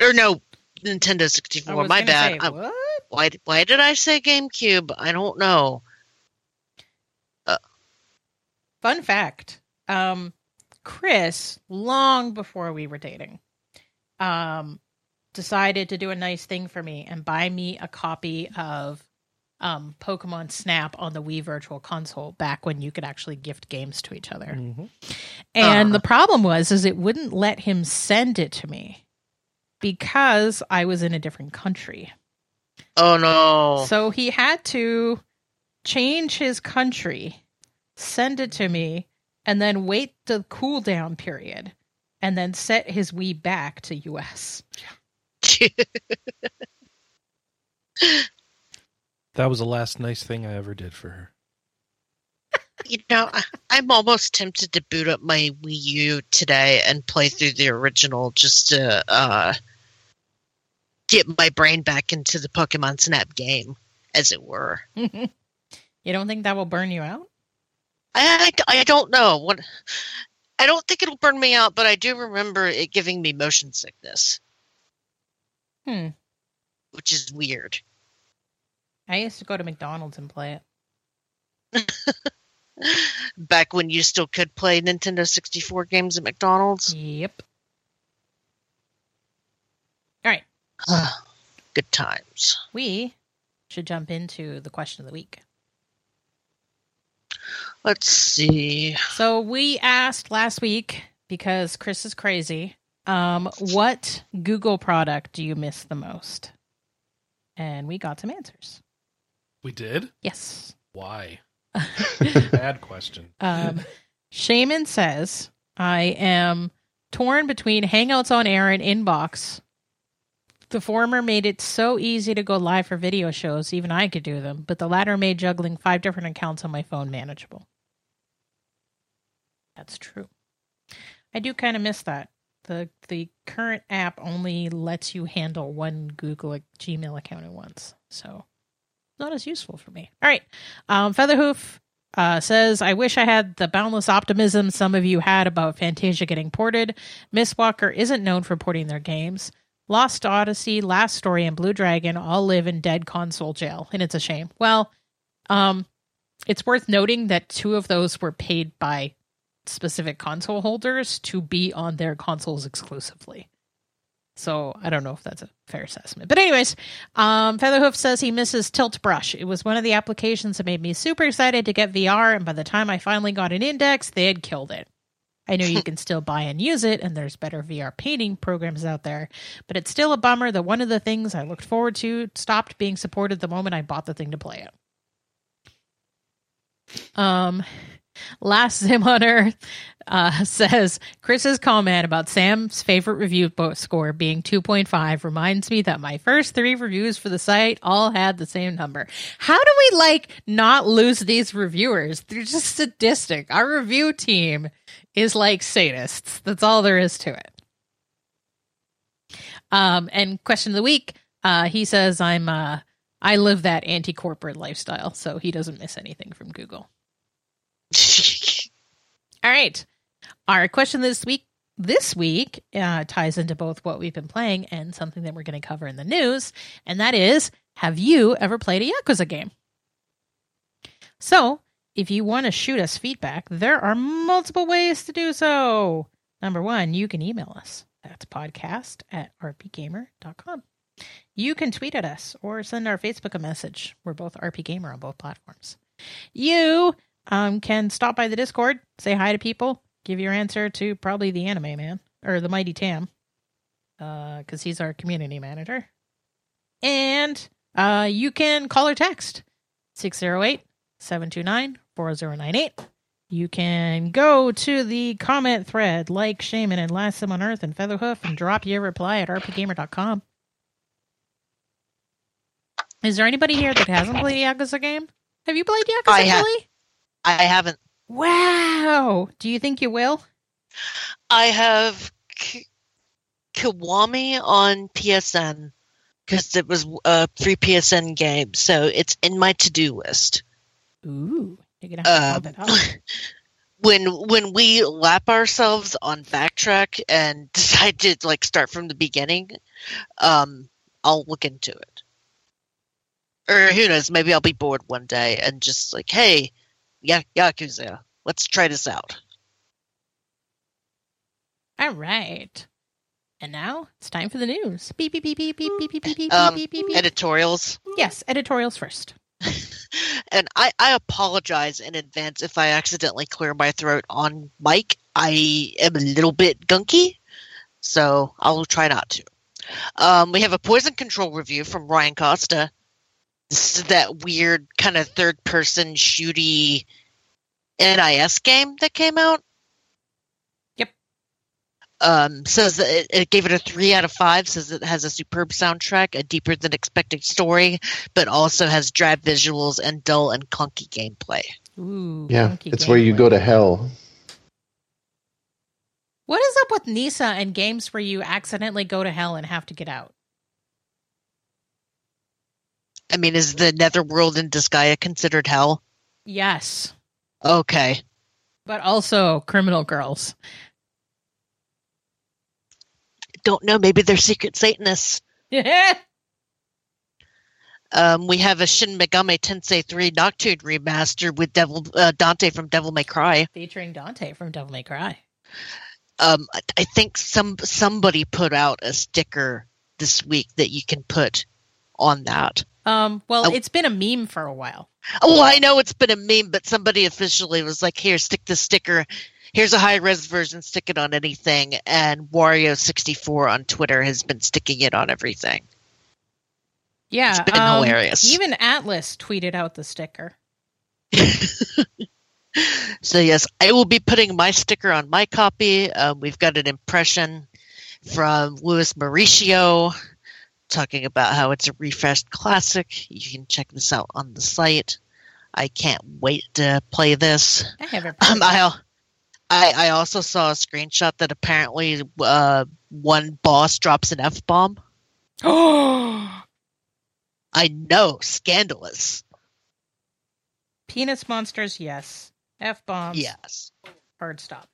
C: Or no, Nintendo 64. My bad.
A: say, what?
C: why why did I say GameCube? I don't know.
A: Fun fact. Um, Chris, long before we were dating, um, decided to do a nice thing for me and buy me a copy of um, Pokemon Snap on the Wii Virtual Console back when you could actually gift games to each other.
B: Mhm.
A: And
C: Ah.
A: the problem was is it wouldn't let him send it to me because I was in a different country.
C: Oh no.
A: So he had to change his country, send it to me, and then wait the cooldown period, and then set his Wii back to US. *laughs*
B: That was the last nice thing I ever did for her. *laughs*
C: you know, I, I'm almost tempted to boot up my Wii U today and play through the original just to uh, get my brain back into the Pokemon Snap game, as it were. *laughs*
A: you don't think that will burn you out?
C: I, I, I don't know what. I don't think it'll burn me out, but I do remember it giving me motion sickness,
A: Hmm.
C: which is weird.
A: I used to go to McDonald's and play it. *laughs*
C: Back when you still could play Nintendo 64 games at McDonald's.
A: Yep. All right. *sighs*
C: Good times.
A: We should jump into the question of the week.
C: Let's see.
A: So we asked last week because Chris is crazy. Um, what Google product do you miss the most? And we got some answers.
B: We did?
A: Yes.
B: Why? *laughs* Bad question.
A: um, Shaman says, I am torn between Hangouts on Air and Inbox. The former made it so easy to go live for video shows, even I could do them, but the latter made juggling five different accounts on my phone manageable. That's true. I do kind of miss that. The the current app only lets you handle one Google Gmail account at once. So not as useful for me. All right. Um, Featherhoof uh, says, I wish I had the boundless optimism some of you had about Fantasian getting ported. Mistwalker isn't known for porting their games. Lost Odyssey, Last Story, and Blue Dragon all live in dead console jail, and it's a shame. Well, um, it's worth noting that two of those were paid by specific console holders to be on their consoles exclusively. So I don't know if that's a fair assessment. But anyways, um, Featherhoof says he misses Tilt Brush. It was one of the applications that made me super excited to get VR, and by the time I finally got an index, they had killed it. I know you *laughs* can still buy and use it, and there's better VR painting programs out there, but it's still a bummer that one of the things I looked forward to stopped being supported the moment I bought the thing to play it. Um, Last Sim on Earth uh, *laughs* says Chris's comment about Sam's favorite review score being 2.5 reminds me that my first three reviews for the site all had the same number. How do we like not lose these reviewers? They're just sadistic. Our review team is like sadists. That's all there is to it. Um, and question of the week, uh, he says I'm uh, I live that anti-corporate lifestyle, so he doesn't miss anything from Google. *laughs* All right. Our question this week this week uh, ties into both what we've been playing and something that we're going to cover in the news, and that is Have you ever played a Yakuza game? So, if you want to shoot us feedback, there are multiple ways to do so. Number one, you can email us. That's podcast at rpgamer.com. You can tweet at us or send our Facebook a message. We're both RP Gamer on both platforms. You um, can stop by the Discord, say hi to people, give your answer to probably the anime man or the mighty Tam, because uh, he's our community manager. And uh, you can call or text 608 729 4098. You can go to the comment thread like Shaman and Last Sim on Earth and Featherhoof and drop your reply at rpgamer.com. Is there anybody here that hasn't played a Yakuza game? Have you played Yakuza, I have.
C: I haven't.
A: Wow. Do you think you will?
C: I have K- Kiwami on PSN because it was a free PSN game, so it's in my to do list.
A: Ooh, you're gonna have to um, it up. *laughs*
C: when when we lap ourselves on backtrack and *laughs* decide to like start from the beginning, um, I'll look into it. Or who knows? Maybe I'll be bored one day and just like, hey, yeah, Yakuza. Let's try this out.
A: All right. And now it's time for the news. Beep beep beep beep beep beep beep beep beep
C: um, beep beep beep. Editorials.
A: Yes, editorials first. *laughs*
C: and I, I apologize in advance if I accidentally clear my throat on mic. I am a little bit gunky, so I'll try not to. Um, we have a poison control review from Ryan Costa that weird kind of third person shooty NIS game that came out.
A: Yep.
C: Um, says that it, it, gave it a three out of five. Says it has a superb soundtrack, a deeper than expected story, but also has drab visuals and dull and clunky gameplay.
A: Ooh,
D: yeah, it's gameplay. where you go to hell.
A: What is up with NISA and games where you accidentally go to hell and have to get out?
C: I mean, is the netherworld in Disgaea considered hell?
A: Yes.
C: Okay.
A: But also criminal girls.
C: Don't know. Maybe they're secret Satanists. *laughs* um, we have a Shin Megami Tensei 3 Nocturne remaster with Devil uh, Dante from Devil May Cry.
A: Featuring Dante from Devil May Cry.
C: Um, I think some somebody put out a sticker this week that you can put on that.
A: Um, well, oh. it's been a meme for a while.
C: Oh, I know it's been a meme, but somebody officially was like, "Here, stick the sticker. Here's a high res version. Stick it on anything." And Wario64 on Twitter has been sticking it on everything.
A: Yeah,
C: it's been um, hilarious.
A: Even Atlus tweeted out the sticker. *laughs*
C: so yes, I will be putting my sticker on my copy. Um, we've got an impression from Louis Mauricio talking about how it's a refreshed classic. You can check this out on the site. I can't wait to play this.
A: I have Um,
C: I, I, I also saw a screenshot that apparently uh, one boss drops an f bomb.
A: Oh, *gasps*
C: I know, scandalous.
A: Penis monsters, yes. F bombs,
C: yes.
A: Hard stop.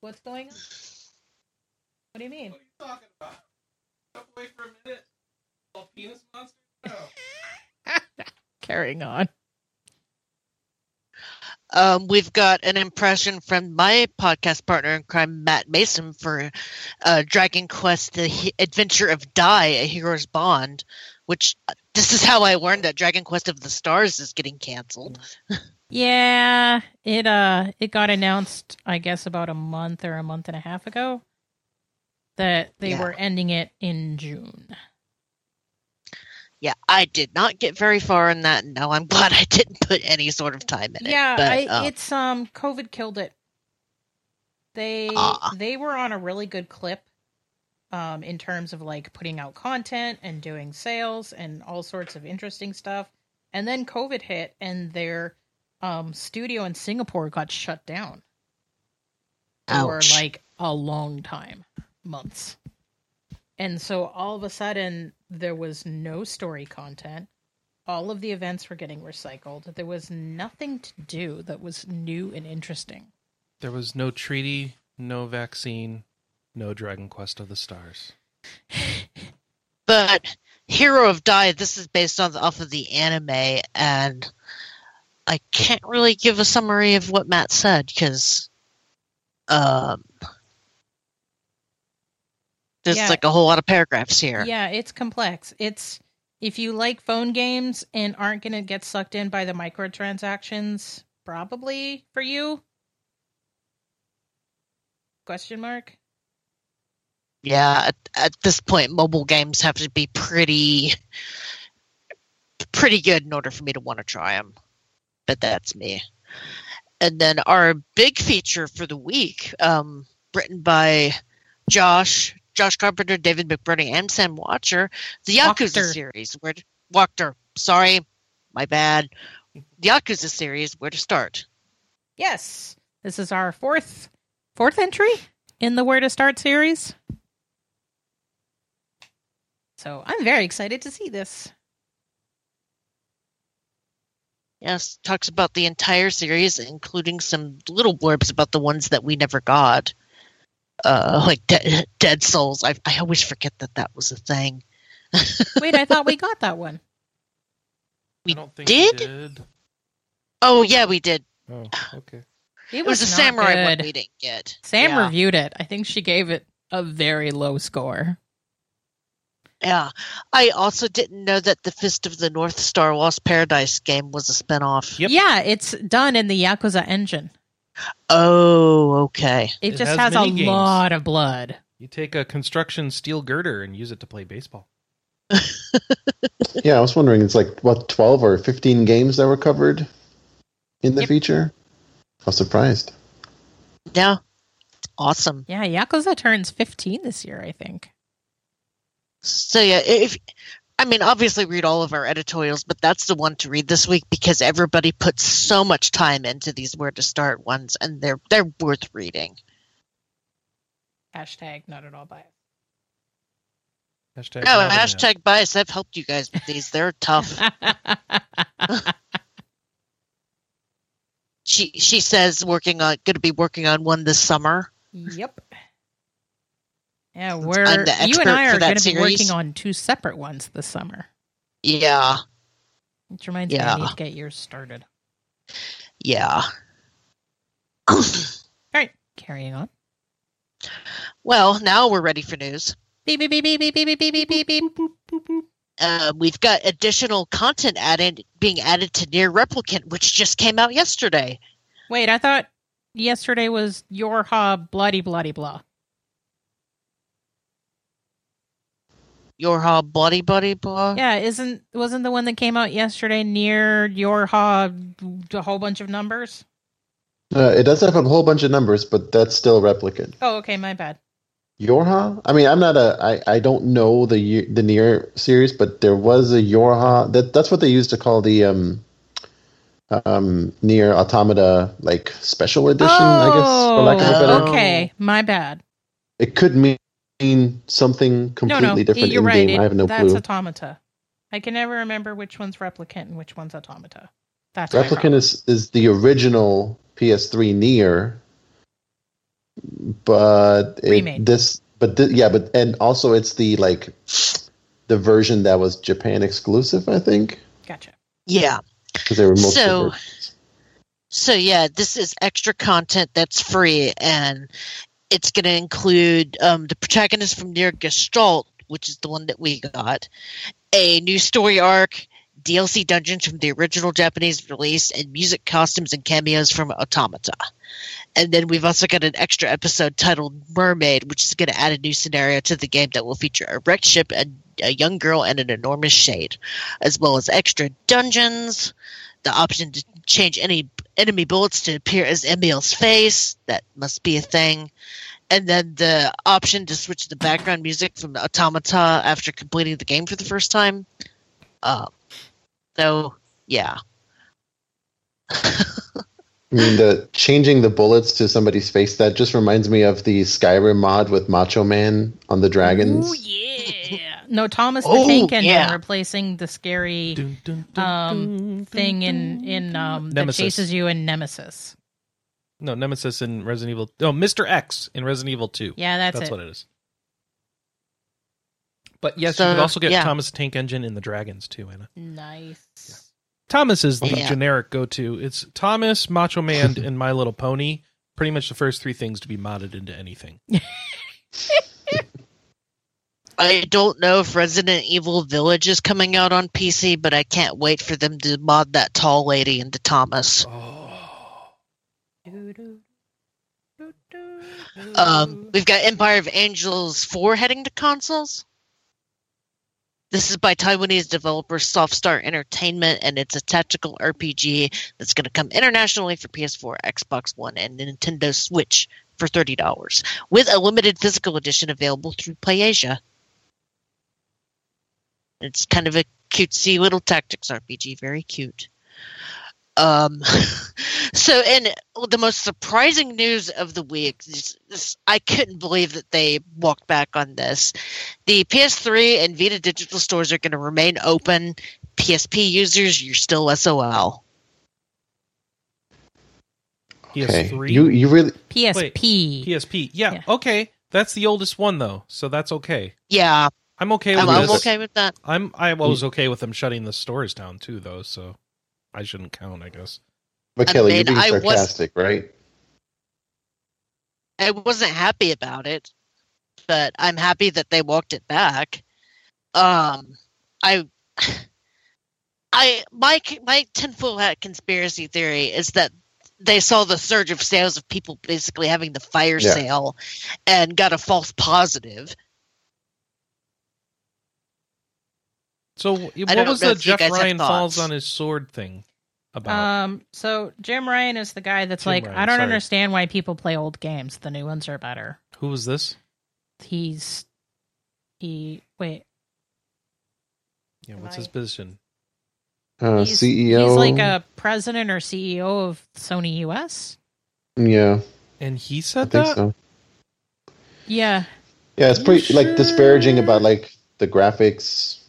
A: What's going on? What do you mean? Away for a minute. penis monster? No. *laughs* Carrying on.
C: um, we've got an impression from my podcast partner in crime, Matt Mason, for uh, Dragon Quest: The He- Adventure of Dai, A Hero's Bond. Which uh, this is how I learned that Dragon Quest of the Stars is getting canceled. *laughs*
A: Yeah, it uh it got announced I guess about a month or a month and a half ago that they
C: Yeah.
A: were ending it in June.
C: Yeah, I did not get very far in that. No, I'm *laughs* glad I didn't put any sort of time in
A: yeah,
C: it. but,
A: I,
C: um,
A: it's um COVID killed it. They
C: Ah.
A: they were on a really good clip um in terms of like putting out content and doing sales and all sorts of interesting stuff. And then COVID hit and their um studio in Singapore got shut down for
C: Ouch.
A: like a long time, months. And so all of a sudden there was no story content. All of the events were getting recycled. There was nothing to do that was new and interesting.
B: There was no treaty, no vaccine, no Dragon Quest of the Stars. *laughs*
C: but Hero of Dai, this is based on off of the anime, and I can't really give a summary of what Matt said because um, there's
A: Yeah.
C: like a whole lot of paragraphs here.
A: Yeah, it's complex. It's if you like phone games and aren't going to get sucked in by the microtransactions, probably for you. Question mark?
C: Yeah, at, at this point, mobile games have to be pretty, pretty good in order for me to want to try them. But that's me. And then our big feature for the week, um, written by Josh, Josh Carpenter, David McBurney, and Sam Watcher, the Yakuza
A: Wachter.
C: series. Where to, Wachter, sorry, my bad. The Yakuza series. Where to start?
A: Yes. This is our fourth fourth entry in the Where to Start series. So I'm very excited to see this.
C: Yes, talks about the entire series, including some little blurbs about the ones that we never got, uh, like De- Dead Souls. I I always forget that that was a thing. *laughs*
A: Wait, I thought we got that one.
C: We
B: I don't think
C: did?
B: we did.
C: Oh yeah, we did.
B: Oh, okay.
A: It
C: It was, a
A: not
C: samurai one we didn't get.
A: Sam
C: yeah.
A: reviewed it. I think she gave it a very low score.
C: Yeah, I also didn't know that the Fist of the North Star Lost Paradise game was a spinoff.
B: Yep.
A: Yeah, it's done in the Yakuza engine.
C: Oh, okay.
A: It,
B: It
A: just
B: has
A: has, a
B: mini-games.
A: lot of blood.
B: You take a construction steel girder and use it to play baseball. *laughs*
D: Yeah, I was wondering, it's like, what, 12 or 15 games that were covered in the
A: Yep.
D: feature? I was surprised.
C: Yeah, awesome.
A: Yeah, Yakuza turns 15 this year, I think.
C: So yeah, if I mean, obviously read all of our editorials, but that's the one to read this week because everybody puts so much time into these where to start ones, and they're they're worth reading.
A: Hashtag not at all biased.
B: Hashtag
C: Oh,
B: not enough.
C: hashtag bias. I've helped you guys with these. They're tough. *laughs* *laughs* she she says working on going to be working on one this summer.
A: yep. Yeah, we're you and I are going to be working on two separate ones this summer.
C: Yeah,
A: Which reminds me, I need to get yours started.
C: yeah.
A: All right, carrying on.
C: well, now we're ready for news.
A: Beep beep beep beep beep beep beep beep beep beep.
C: Uh, we've got additional content added being added to NieR Replicant, which just came out yesterday.
A: Wait, I thought yesterday was your hob bloody bloody blah.
C: Your Hob Bloody Buddy Blah.
A: Yeah, isn't wasn't the one that came out yesterday NieR your hob a whole bunch of numbers?
D: Uh, it does have a whole bunch of numbers, but that's still replicant.
A: Oh, okay, my bad.
D: Yorha? I mean, I'm not a. I, I don't know the the NieR series, but there was a Yorha. That that's what they used to call the um um NieR automata like special edition. I guess for lack of a better.
C: Oh.
A: okay, my bad.
D: It could mean something completely
A: no,
D: different
A: you're
D: in
A: right.
D: game.
A: It-
D: I have no
A: that's
D: clue.
A: automata. I can never remember which one's replicant and which one's automata. That's
D: Replicant is is the original PS3 NieR, but it, this but thi- yeah, but and also it's the like the version that was Japan exclusive, I think,
A: Gotcha.
C: Yeah.
D: because there were multiple
C: So-
D: versions.
C: So yeah, this is extra content that's free, and it's going to include um, the protagonist from NieR Gestalt, which is the one that we got, a new story arc, DLC dungeons from the original Japanese release, and music, costumes, and cameos from Automata. And then we've also got an extra episode titled Mermaid, which is going to add a new scenario to the game that will feature a wrecked ship, a, a young girl, and an enormous shade, as well as extra dungeons, the option to change any enemy bullets to appear as Emil's face. That must be a thing. And then the option to switch the background music from Automata after completing the game for the first time. Uh, so, yeah.
D: I mean, the changing the bullets to somebody's face that just reminds me of the Skyrim mod with Macho Man on the dragons.
A: Oh, yeah. No, Thomas the
C: Oh,
A: Tank Engine
C: yeah.
A: replacing the scary
B: Dun, dun, dun,
A: um
B: dun,
A: thing
B: dun,
A: in in um that chases you in Nemesis.
B: No, Nemesis in Resident Evil. Oh, Mr. X in Resident Evil 2.
A: Yeah, that's,
B: That's
A: it.
B: what it is. But yes,
C: So,
B: you could also get
C: yeah.
B: Thomas the Tank Engine in the Dragons too, Anna.
A: Nice.
B: Thomas is the
C: Yeah.
B: generic go-to. It's Thomas, Macho Man, *laughs* and My Little Pony. Pretty much the first three things to be modded into anything. *laughs*
C: I don't know if Resident Evil Village is coming out on PC, but I can't wait for them to mod that tall lady into Thomas.
B: Oh,
C: Um, we've got Empire of Angels 4 heading to consoles. This is by Taiwanese developer Softstar Entertainment, and it's a tactical RPG that's going to come internationally for PS4, Xbox One, and Nintendo Switch for $30, with a limited physical edition available through PlayAsia. It's kind of a cutesy little tactics RPG, very cute. Um, *laughs* so, and the most surprising news of the week, is, is I couldn't believe that they walked back on this. The PS3 and Vita digital stores are going to remain open. PSP users, you're still SOL.
D: Okay.
B: PS3.
D: You you really
A: PSP.
B: PSP. Yeah,
A: Yeah.
B: okay. That's the oldest one though, so that's okay.
C: Yeah,
B: I'm okay with
C: I'm, I'm okay with that.
B: I'm I was okay with them shutting the stores down too, though. So I shouldn't count, I guess.
D: but
C: I
D: Kelley,
C: mean,
D: you're being
C: I was-
D: sarcastic, right?
C: I wasn't happy about it, but I'm happy that they walked it back. Um, I, *sighs* I my my tinfoil hat conspiracy theory is that they saw the surge of sales of people basically having the fire
D: Yeah.
C: sale, and got a false positive.
B: So what was the Jeff
C: guys have
B: Ryan falls on his sword thing about?
A: Um, so Jim Ryan is the guy that's
B: Jim
A: like,
B: Ryan,
A: I don't
B: sorry.
A: understand why people play old games. The new ones are better.
B: Who was this?
A: He's he wait.
B: Yeah, what's
A: Am
B: his position?
D: Uh,
A: he's,
D: CEO.
A: He's like a president or CEO of Sony US.
D: yeah,
B: And he
D: I
B: said
D: think
B: that.
D: so.
A: Yeah.
D: Yeah, it's
B: Are you
D: pretty like disparaging about like the graphics.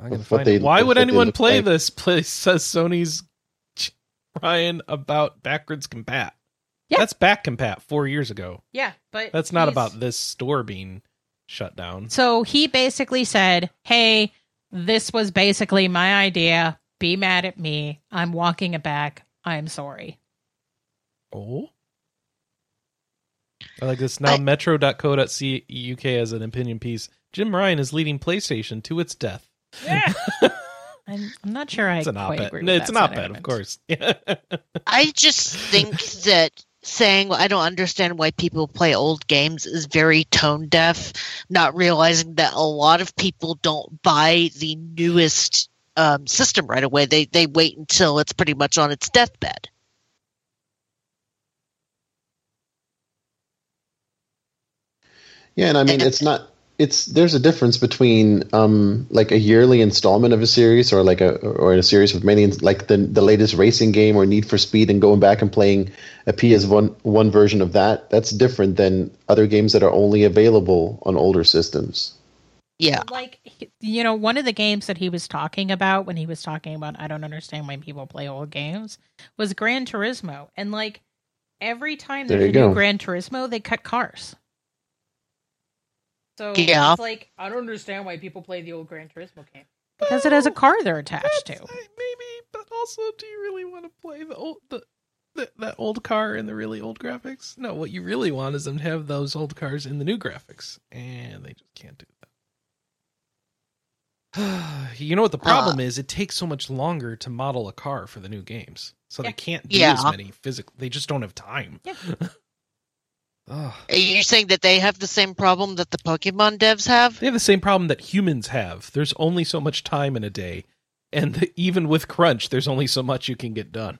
B: I'm gonna find
D: they-
B: it. Why would anyone play
D: like.
B: this? Play says Sony's Ryan about backwards compat.
A: Yeah.
B: That's back compat four years ago.
A: Yeah, but
B: That's not about this store being shut down.
A: So he basically said, "Hey, this was basically my idea. Be mad at me. I'm walking it back. I'm sorry."
B: Oh. I like this now.
C: I-
B: Metro.co.uk as an opinion piece. Jim Ryan is leading PlayStation to its death.
A: Yeah. *laughs* I'm, I'm not sure I
B: it's an
A: quite
B: op-ed.
A: agree with
B: it's an
A: that
B: op-ed, of course. *laughs*
C: I just think that saying I don't understand why people play old games is very tone deaf, not realizing that a lot of people don't buy the newest um, system right away. They they wait until it's pretty much on its deathbed.
D: Yeah, and I mean it's not it's there's a difference between um like a yearly installment of a series or like a or a series with many like the the latest racing game or Need for Speed and going back and playing a PS1 one version of that. That's different than other games that are only available on older systems.
C: Yeah,
A: Like you know, one of the games that he was talking about when he was talking about I don't understand why people play old games was Gran Turismo, and like every time
D: There
A: there's a
D: you
A: new
D: go.
A: Gran Turismo, they cut cars. So
C: Yeah.
A: it's like I don't understand why people play the old Gran Turismo game because it has a car they're attached to.
B: Maybe, but also, do you really want to play the old the, the that old car in the really old graphics? No, what you really want is them to have those old cars in the new graphics, and they just can't do that. *sighs* you know what the problem
C: Uh.
B: is? It takes so much longer to model a car for the new games, so they can't do
C: Yeah.
B: as many physical. They just don't have time.
A: Yeah. *laughs*
B: Ugh.
C: Are you saying that they have the same problem that the Pokemon devs have?
B: They have the same problem that humans have. There's only so much time in a day, and the, *laughs* even with crunch, there's only so much you can get done.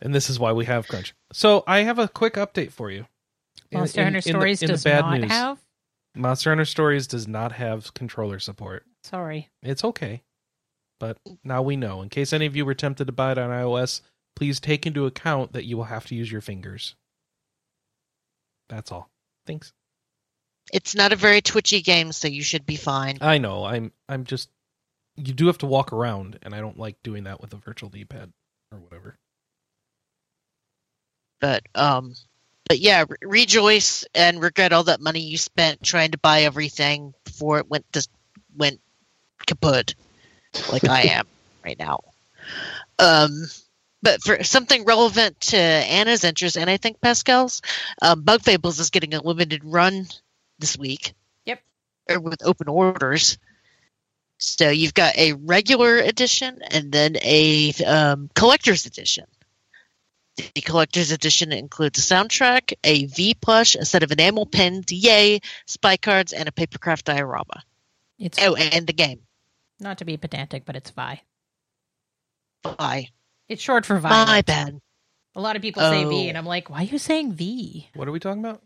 B: And this is why we have crunch. So I have a quick update for you.
A: Monster
B: in-
A: Hunter
B: in
A: Stories
B: in the
A: does
B: bad
A: not
B: news.
A: have.
B: Monster Hunter Stories does not have controller support.
A: Sorry.
B: It's okay, but now we know. In case any of you were tempted to buy it on iOS, please take into account that you will have to use your fingers. That's all. Thanks.
C: It's not a very twitchy game, so you should be fine.
B: I know. I'm I'm just you do have to walk around and I don't like doing that with a virtual D-pad or whatever.
C: But um, but yeah, re- rejoice and regret all that money you spent trying to buy everything before it went to went kaput, like I *laughs* am right now. Um, but for something relevant to Anna's interest, and I think Pascal's, um, Bug Fables is getting a limited run this week.
A: Yep.
C: Or with open orders. So you've got a regular edition and then a um, collector's edition. The collector's edition includes a soundtrack, a V plush, a set of enamel pins, yay, spy cards, and a papercraft diorama.
A: It's
C: Oh, and the game.
A: not to be pedantic, but it's Vi.
C: Bye.
A: It's short for
C: My bad.
A: A lot of people say V,
C: Oh.
A: and I'm like, why are you saying V?
B: What are we talking about?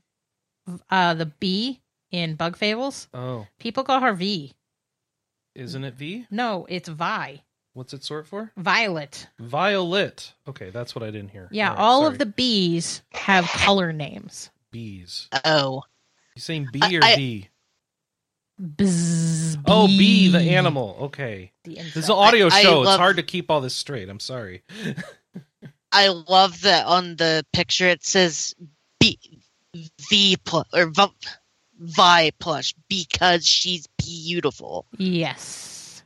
A: Uh, the B in Bug Fables,
B: Oh,
A: people call her V.
B: isn't it V?
A: No, it's Vi.
B: What's it short for?
A: Violet.
B: Violet. Okay, that's what I didn't hear.
A: Yeah,
B: right,
A: all
B: sorry.
A: of the bees have color names.
B: bees.
C: Oh.
B: You saying B
C: I-
B: or
C: I-
B: B?
A: Bzz,
B: Oh, B, the animal. Okay.
A: The
B: This is an audio
C: I- I
B: show. it's hard to keep all this straight. I'm sorry. *laughs*
C: I love that on the picture it says B V plus or v, Vi plush because she's beautiful.
A: Yes.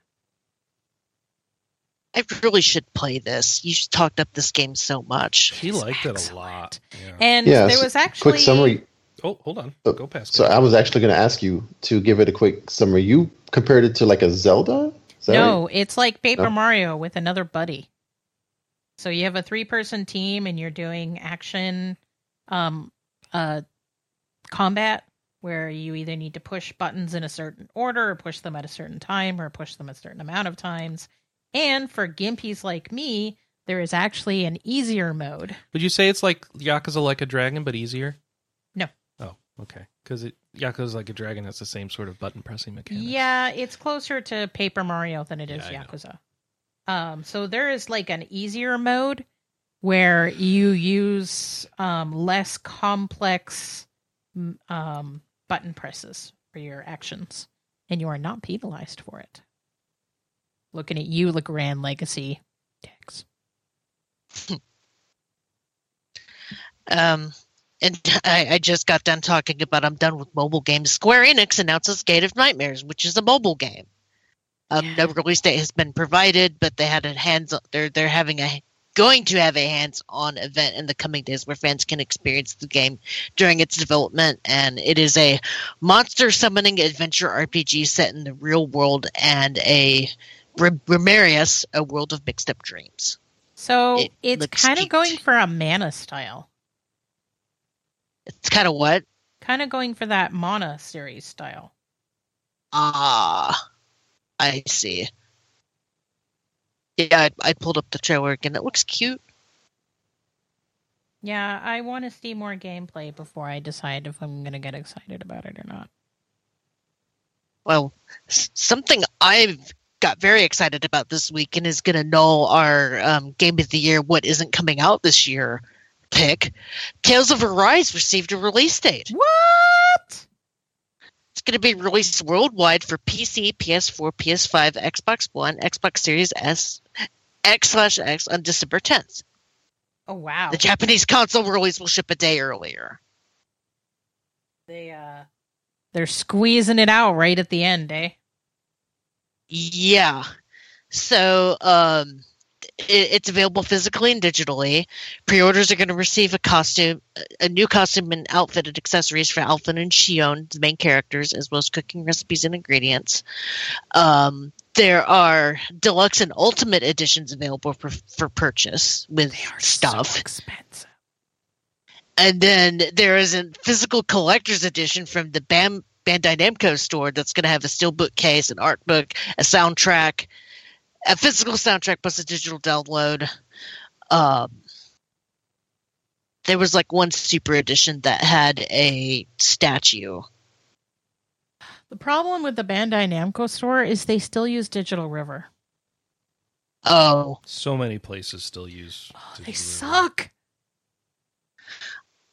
C: I really should play this. You talked up this game so much.
B: She
A: It's
B: liked it a lot. Yeah.
A: And
D: Yeah,
A: there was actually
D: quick summary.
B: Oh, hold on.
D: Oh,
B: Go past.
D: So I was actually going to ask you to give it a quick summary. You compared it to like a Zelda?
A: No,
D: right?
A: it's like Paper
D: Oh.
A: Mario with another buddy. So you have a three-person team, and you're doing action, um, uh, combat where you either need to push buttons in a certain order, or push them at a certain time, or push them a certain amount of times. And for gimpies like me, there is actually an easier mode.
B: Would you say it's like Yakuza like a dragon, but easier?
A: No.
B: Okay. Because it Yakuza is like a dragon That's the same sort of button pressing mechanic.
A: Yeah, it's closer to Paper Mario than it is
B: Yeah,
A: Yakuza. Um, so there is like an easier mode where you use um, less complex um, button presses for your actions, and you are not penalized for it. Looking at you, Legrand Legacy Dex. *laughs*
C: Um, and I, I just got done talking about I'm done with mobile games. Square Enix announces Gate of Nightmares, which is a mobile game. Um, no release date has been provided, but they had a hands. They're they're having a going to have a hands-on event in the coming days where fans can experience the game during its development, and it is a monster summoning adventure RPG set in the real world and a Remarius, a world of mixed up dreams.
A: So
C: It
A: it's kind of going for a mana style,
C: It's kind of what
A: kind of going for that mana series style.
C: Ah, I see. Yeah, I, I pulled up the trailer again. It looks cute.
A: Yeah, I want to see more gameplay before I decide if I'm going to get excited about it or not.
C: Well, something I've got very excited about this week and is going to null our um, Game of the Year, what isn't coming out this year pick. Tales of Arise received a release date.
A: What?
C: It's going to be released worldwide for PC, PS4, PS5, Xbox One, Xbox Series S, X slash X on December 10th.
A: Oh wow.
C: The Japanese console release will ship a day earlier.
A: They uh they're squeezing it out right at the end, eh?
C: Yeah. So um, it's available physically and digitally. Pre-orders are going to receive a costume, a new costume and outfit and accessories for Alphen and Shionne, the main characters, as well as cooking recipes and ingredients. Um, there are deluxe and ultimate editions available for, for purchase with stuff.
A: So expensive.
C: And then there is a physical collector's edition from the Bam, Bandai Namco store that's going to have a steelbook case, an art book, a soundtrack, a physical soundtrack plus a digital download. Um, there was like one super edition that had a statue.
A: The problem with the Bandai Namco store is they still use Digital River.
C: Oh,
B: So many places still use.
A: Oh,
B: Digital
A: they
B: River.
A: suck.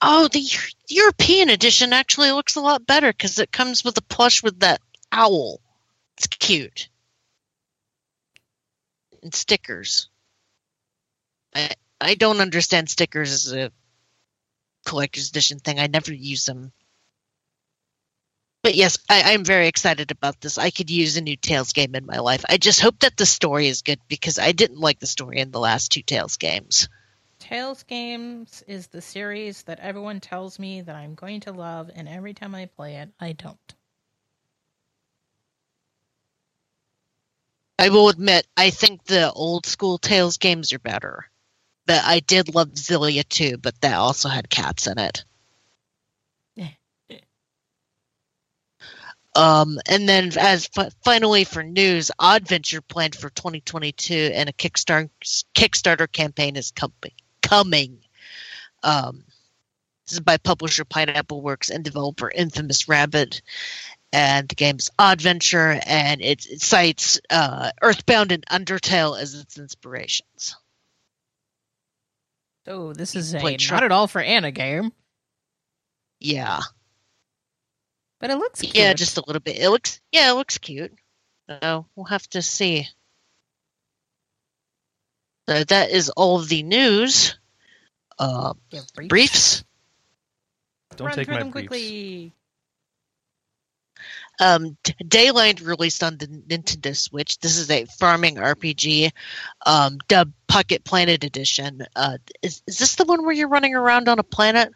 C: oh, the European edition actually looks a lot better because it comes with a plush with that owl. It's cute. And stickers. I I don't understand stickers as a collector's edition thing. I never use them. But yes, I, I'm very excited about this. I could use a new Tales game in my life. I just hope that the story is good because I didn't like the story in the last two Tales games.
A: Tales Games is the series that everyone tells me that I'm going to love, and every time I play it, I don't.
C: I will admit, I think the old school Tales games are better. But I did love Xillia too, but that also had cats in it. *laughs* Um, and then, as fi- finally for news, Oddventure planned for 2022, and a Kickstarter Kickstarter campaign is com- coming. Um, this is by publisher Pineapple Works and developer Infamous Rabbit, and the game's Oddventure, and it, it cites uh, Earthbound and Undertale as its inspirations.
A: So this is a
C: Play
A: not at all for Anna game,
C: Yeah,
A: but it looks cute.
C: yeah, just a little bit. It looks, yeah, it looks cute. So we'll have to see. So that is all of the news. Uh,
A: briefs.
C: briefs.
B: Don't
A: Run
B: take
A: through
B: my
A: them
B: briefs.
A: quickly.
C: Um, D- Daylight released on the Nintendo Switch. This is a farming RPG, um, dubbed Pocket Planet Edition. Uh, is is this the one where you're running around on a planet?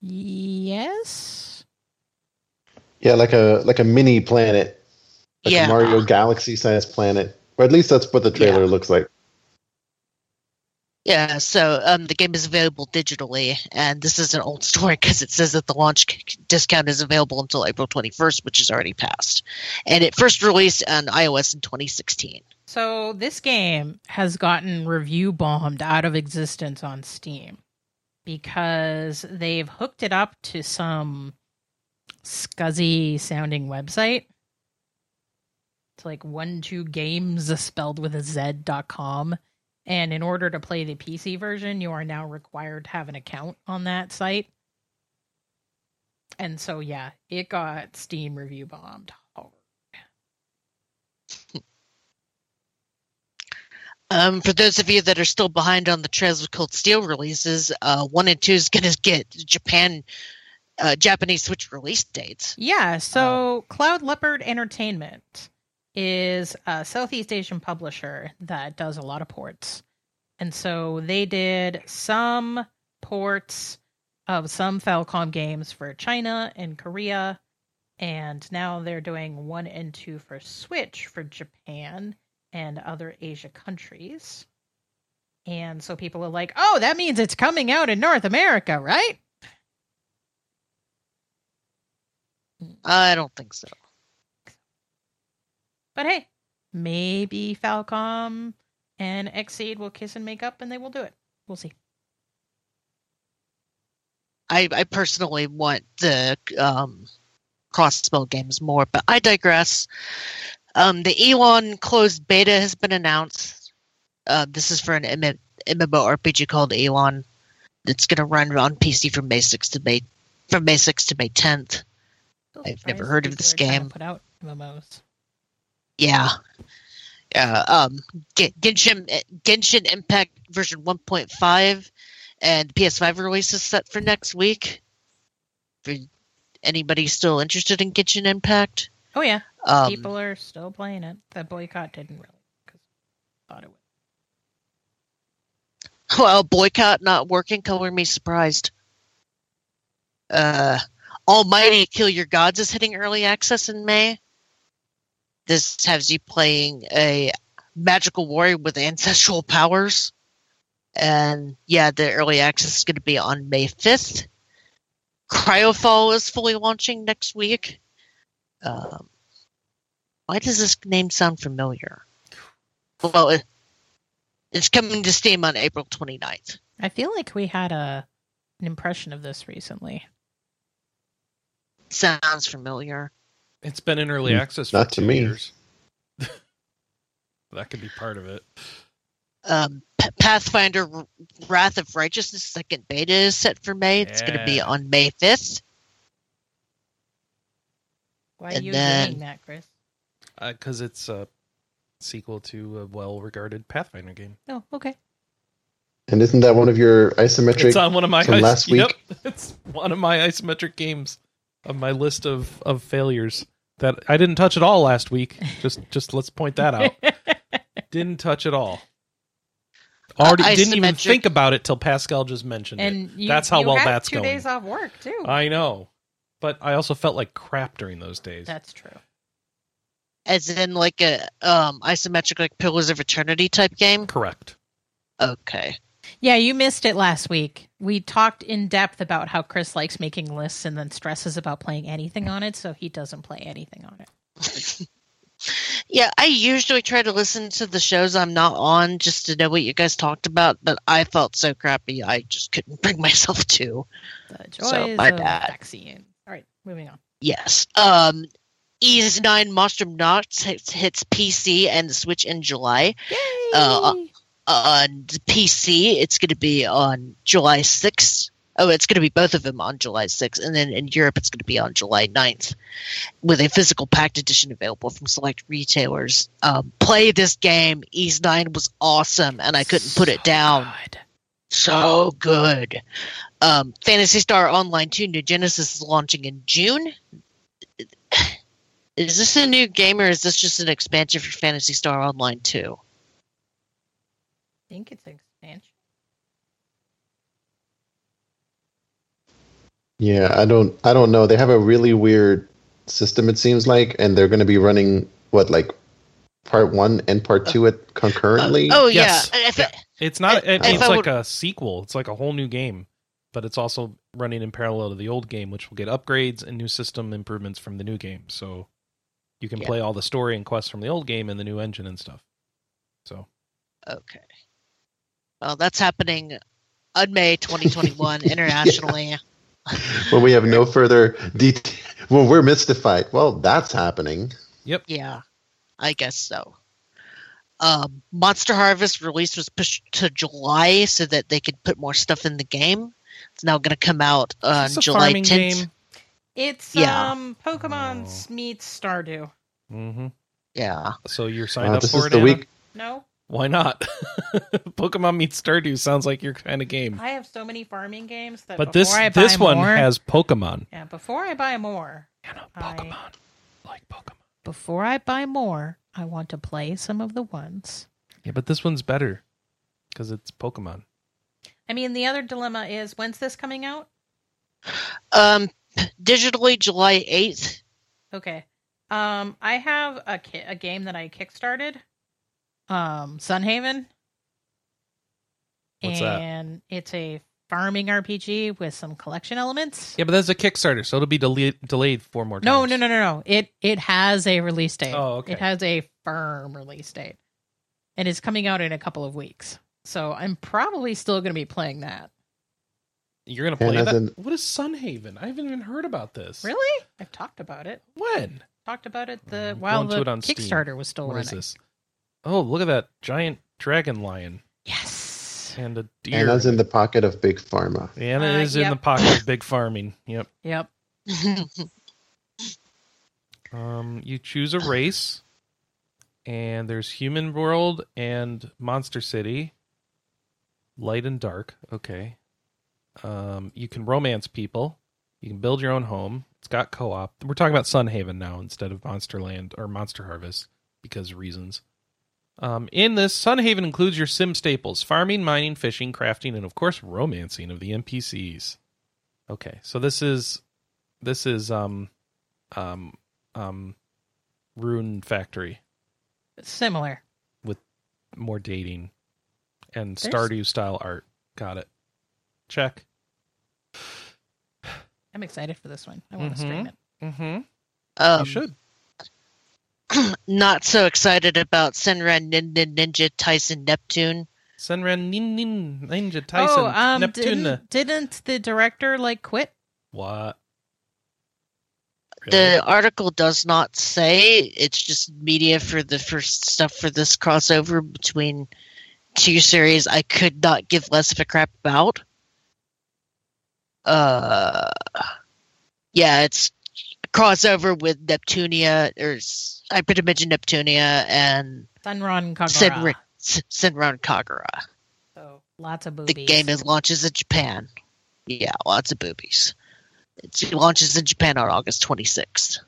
A: Yes.
D: Yeah, like a like a mini planet, like
C: yeah.
D: a Mario Galaxy sized planet, or at least that's what the trailer
C: Yeah.
D: looks like.
C: Yeah, so um, the game is available digitally, and this is an old *laughs* story because it says that the launch discount is available until April 21st, which is already passed. And it first released on iOS in 2016.
A: So this game has gotten review bombed out of existence on Steam because they've hooked it up to some scuzzy sounding website. It's like one two games spelled with a Z dot com. And in order to play the PC version, you are now required to have an account on that site. And so yeah, it got Steam review bombed.
C: Um, for those of you that are still behind on the Trails of Cold Steel releases, uh, one and two is going to get Japan, uh, Japanese Switch release dates.
A: Yeah, so Cloud Leopard Entertainment is a Southeast Asian publisher that does a lot of ports. And so they did some ports of some Falcom games for China and Korea. And now they're doing one and two for Switch for Japan and other Asia countries. And so people are like, oh, that means it's coming out in North America, right?
C: I don't think so.
A: But hey, maybe Falcom and Xseed will kiss and make up and they will do it. We'll see.
C: I, I personally want the um, Crossbell games more, but I digress. Um, the Elyon closed beta has been announced. Uh, this is for an M- MMORPG called Elyon. It's going to run on PC from May 6th to May from May 6th to May 10th. I've never heard of this
A: are trying to
C: game.
A: Put out MMOs.
C: Yeah. Yeah. Um, Genshin Genshin Impact version 1.5 and PS5 release is set for next week. For anybody still interested in Genshin Impact?
A: Oh yeah,
C: Um,
A: people are still playing it. The boycott didn't really because thought it would.
C: Well, boycott not working. Color me surprised. Uh, Almighty Kill Your Gods is hitting early access in May. This has you playing a magical warrior with ancestral *laughs* powers. And yeah, the early access is going to be on May 5th. Cryofall is fully launching next week. Um, why does this name sound familiar? Well, it, it's coming to Steam on April 29th.
A: I feel like we had a an impression of this recently.
C: Sounds familiar.
B: It's been in early
D: Mm,
B: access for
D: not to
B: two
D: me.
B: years. *laughs* that could be part of it.
C: Um, P- Pathfinder R- Wrath of Righteousness second beta is set for May. It's going to be
B: Yeah.
C: on May 5th.
A: Why are
C: And
A: you
C: then-
A: doing that, Chris?
B: Because it's a sequel to a well-regarded Pathfinder game.
A: Oh, okay.
D: And isn't that one of your isometric?
B: It's on one of my
D: from
B: is-
D: last *laughs*
B: Yep,
D: week?
B: it's one of my isometric games of my list of of failures that I didn't touch at all last week. Just *laughs* just let's point that out. didn't touch at all. Already
C: Uh,
B: didn't even think about it till Pascal just mentioned
A: and
B: it.
A: you,
B: That's how
A: you
B: well
A: had
B: that's
A: two
B: going.
A: days off work too.
B: I know, but I also felt like crap during those days.
A: That's true.
C: As in, like a um, isometric, like Pillars of Eternity type game.
B: Correct.
C: Okay.
A: Yeah, you missed it last week. We talked in depth about how Chris likes making lists and then stresses about playing anything on it, so he doesn't play anything on it. *laughs*
C: Yeah, I usually try to listen to the shows I'm not on just to know what you guys talked about, but I felt so crappy I just couldn't bring myself to.
A: The
C: So, my
A: of
C: bad.
A: vaccine. All right, moving on.
C: Yes. Um, Ys 9 Monstrum Nox hits, hits PC and Switch in July.
A: Yay!
C: Uh, on the PC, it's going to be on July 6th. Oh, it's going to be both of them on July 6th. And then in Europe, it's going to be on July 9th with a physical packed edition available from select retailers. Um, play this game. Ys 9 was awesome, and I couldn't put it down. So good. Um, Phantasy Star Online 2 New Genesis is launching in June. Is this a new game or is this just an expansion for Phantasy Star Online 2?
A: I think it's an expansion.
D: Yeah, I don't I don't know. They have a really weird system it seems like and they're going to be running what like part 1 and part 2 uh, it concurrently.
C: oh,
B: Yes.
C: yeah. If
B: Yeah. It's not.
C: If-
B: It,
C: if
B: it's
C: I
B: like
C: would-
B: a sequel. It's like a whole new game, but it's also running in parallel to the old game, which will get upgrades and new system improvements from the new game. So you can
C: Yeah.
B: play all the story and quests from the old game and the new engine and stuff. So
C: Okay. Well, that's happening on May 2021 *laughs* internationally.
D: Well, we have no further detail. Well, we're mystified. Well, that's happening. Yep.
C: Yeah, I guess so. Um, Monster Harvest release was pushed to July so that they could put more stuff in the game. It's now going to come out on
B: Is this a
C: July
B: farming
C: 10th.
B: game?
A: It's
C: Yeah.
A: um Pokemon
B: Oh.
A: meets Stardew.
B: hmm
C: Yeah.
B: So you're signed
D: Uh,
B: up
D: this
B: for
D: is
B: it.
D: the
B: Anna?
D: week.
A: No,
B: Why not? *laughs* Pokemon meets Stardew sounds like your kind of game.
A: I have so many farming games that.
B: But this
A: I buy
B: this one
A: more,
B: has Pokemon.
A: Yeah, before I buy more,
B: Anna,
A: I-
B: Pokemon, like Pokemon.
A: before I buy more, I want to play some of the ones.
B: Yeah, but this one's better because it's Pokemon.
A: I mean, the other dilemma is when's this coming out?
C: Um, digitally, July 8th.
A: Okay. Um, I have a ki- a game that I kickstarted, um, Sunhaven,
B: What's that?
A: and it's a farming RPG with some collection elements.
B: Yeah, but that's a Kickstarter, so it'll be delayed delayed four more times.
A: No, no, no, no, no. It it has a release date.
B: Oh, okay.
A: It has a firm release date, and it's coming out in a couple of weeks. So I'm probably still going to be playing that.
B: You're gonna play
D: And
B: that?
D: as in-
B: What is Sunhaven? I haven't even heard about this.
A: Really? I've talked about it.
B: When?
A: Talked about it the
B: I'm
A: while the
B: it on Steam.
A: Kickstarter was still
B: What
A: running.
B: is this? Oh, look at that giant dragon lion
A: Yes.
B: and a deer.
D: Anna's in the pocket of Big Pharma.
B: Anna
A: Uh,
B: is in the pocket of big farming. Yep.
A: Yep. *laughs*
B: Um, you choose a race, and there's human world and monster city. Light and dark. Okay. Um, you can romance people. You can build your own home. It's got co-op. We're talking about Sunhaven now instead of Monsterland or Monster Harvest because reasons. Um, in this, Sunhaven includes your sim staples: farming, mining, fishing, crafting, and of course, romancing of the NPCs. Okay, so this is this is um um um Rune Factory
A: Similar.
B: With more dating and
A: There's-
B: Stardew style art. Got it. Check.
A: I'm excited for this one. I want to stream it.
B: Mm-hmm.
C: Um,
B: you should. *clears throat*
C: Not so excited about Senran Ninja, Ninja Taisen Neptune.
B: Senran Nin Nin Ninja Taisen
A: oh, um,
B: Neptune.
A: didn't, didn't the director like quit?
B: What?
C: The article does not say. It's just media for the first stuff for this crossover between two series. I could not give less of a crap about. Uh, yeah, it's crossover with Neptunia or S- Hyperdimension Neptunia and
A: Senran Kagura.
C: Senran, S- Senran Kagura.
A: So lots of boobies.
C: The game is launches in Japan. Yeah, lots of boobies. It launches in Japan on August 26th.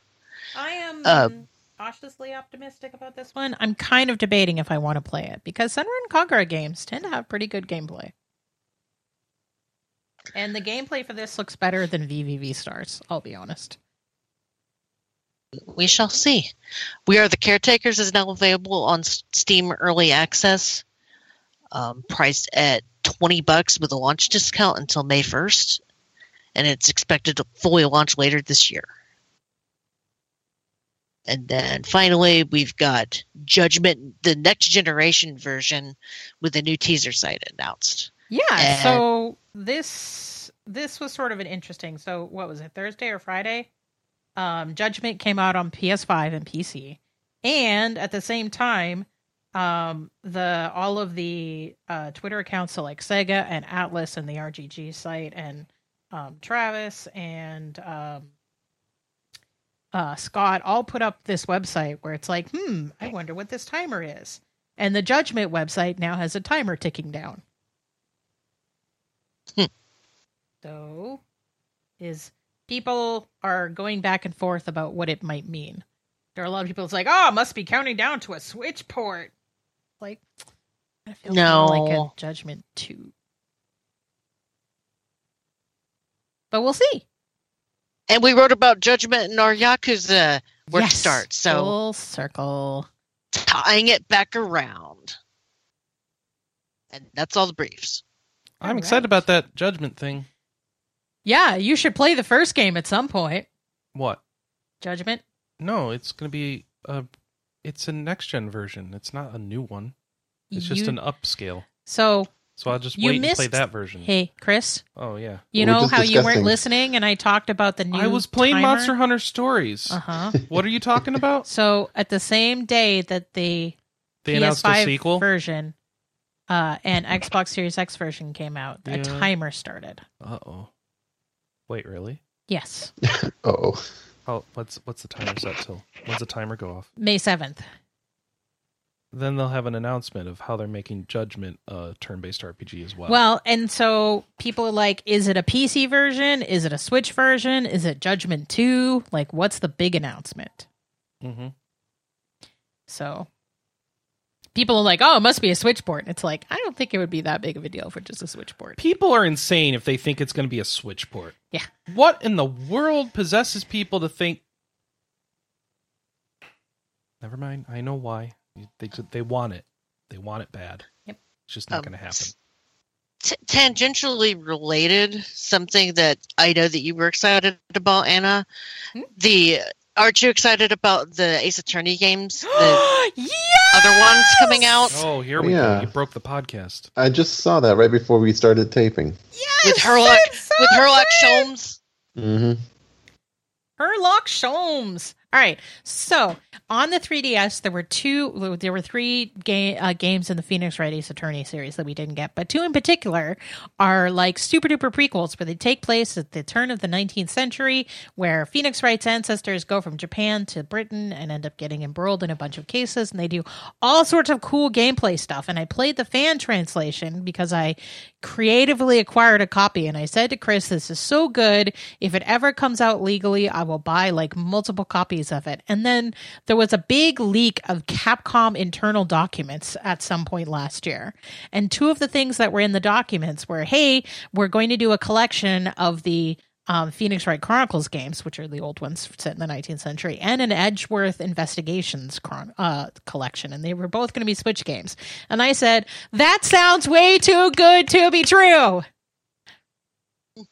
A: I am
C: Um,
A: cautiously optimistic about this one. I'm kind of debating if I want to play it because Senran Kagura games tend to have pretty good gameplay. And the gameplay for this looks better than VVV Stars, I'll be honest.
C: We shall see. We Are the Caretakers is now available on Steam Early Access, um, priced at 20 bucks with a launch discount until May 1st, and it's expected to fully launch later this year. And then finally, we've got Judgment, the next generation version, with a new teaser site announced.
A: Yeah,
C: And-
A: so this this was sort of an interesting. So what was it? Thursday or Friday? Um, Judgment came out on PS5 and PC, and at the same time, um, the all of the uh, Twitter accounts, so like Sega and Atlus and the RGG site and um, Travis and um, uh, Scott all put up this website where it's like, hmm, I wonder what this timer is. And the Judgment website now has a timer ticking down. So, is people are going back and forth about what it might mean. There are a lot of people. It's like, oh, it must be counting down to a switch port. Like, I feel
C: No.
A: like a Judgment too. But we'll see.
C: And we wrote about Judgment in our Yakuza work
A: Yes,
C: start, so
A: full circle.
C: tying it back around. And that's all the briefs.
B: I'm
A: All
B: excited
A: right.
B: about that judgment thing.
A: Yeah, you should play the first game at some point.
B: What?
A: Judgment.
B: No, it's going to be a. It's a next gen version. It's not a new one. It's just an upscale.
A: so.
B: So I'll just
A: You
B: wait and play that version.
A: Hey, Chris.
B: Oh yeah.
A: You
D: We're
A: know
D: just
A: how you weren't listening, and I talked about the new.
B: I was playing
A: timer?
B: Monster Hunter Stories.
A: Uh huh. *laughs*
B: What are you talking about? *laughs*
A: So at the same day that the
B: They announced
A: PS5
B: a sequel.
A: version uh, and Xbox Series X version came out, a timer started.
B: Uh oh. Wait, really?
A: Yes, *laughs*
D: Oh,
B: Oh, what's what's the timer set till? When's the timer go off?
A: May seventh.
B: Then they'll have an announcement of how they're making Judgment a turn-based RPG as well.
A: Well, and so people are like, is it a PC version? Is it a Switch version? Is it Judgment Two? Like, what's the big announcement?
B: Mm-hmm.
A: So people are like, oh, it must be a Switch port. It's like, I don't think it would be that big of a deal for just a Switch port.
B: people are insane if they think it's going to be a Switch port.
A: Yeah.
B: What in the world possesses people to think? Never mind. I know why. They they want it. They want it bad.
A: Yep.
B: It's just not
C: Um,
B: going to happen.
C: T- tangentially related, something that I know that you were excited about, Anna.
A: Hmm?
C: The aren't you excited about the Ace Attorney games? The *gasps* *gasps*
A: yes!
C: Other ones coming out
B: Oh, here we
D: Yeah.
B: go. You broke the podcast.
D: I just saw that right before we started taping.
A: Yes!
C: with Herlock
A: so
C: with Herlock
A: excited!
C: Sholmes.
D: hmm
A: Herlock Sholmes. All right. So on the 3DS, there were two, there were three ga- uh, games in the Phoenix Wright Ace Attorney series that we didn't get, but two in particular are like super duper prequels where they take place at the turn of the 19th century, where Phoenix Wright's ancestors go from Japan to Britain and end up getting embroiled in a bunch of cases, and they do all sorts of cool gameplay stuff. And I played the fan translation because I creatively acquired a copy and I said to Chris, this is so good. If it ever comes out legally, I will buy like multiple copies of it. And then there was a big leak of Capcom internal documents at some point last year. And two of the things that were in the documents were, hey, we're going to do a collection of the um, Phoenix Wright Chronicles games, which are the old ones set in the 19th century, and an Edgeworth Investigations chron- uh, collection. And they were both going to be Switch games. And I said, that sounds way too good to be true. *laughs*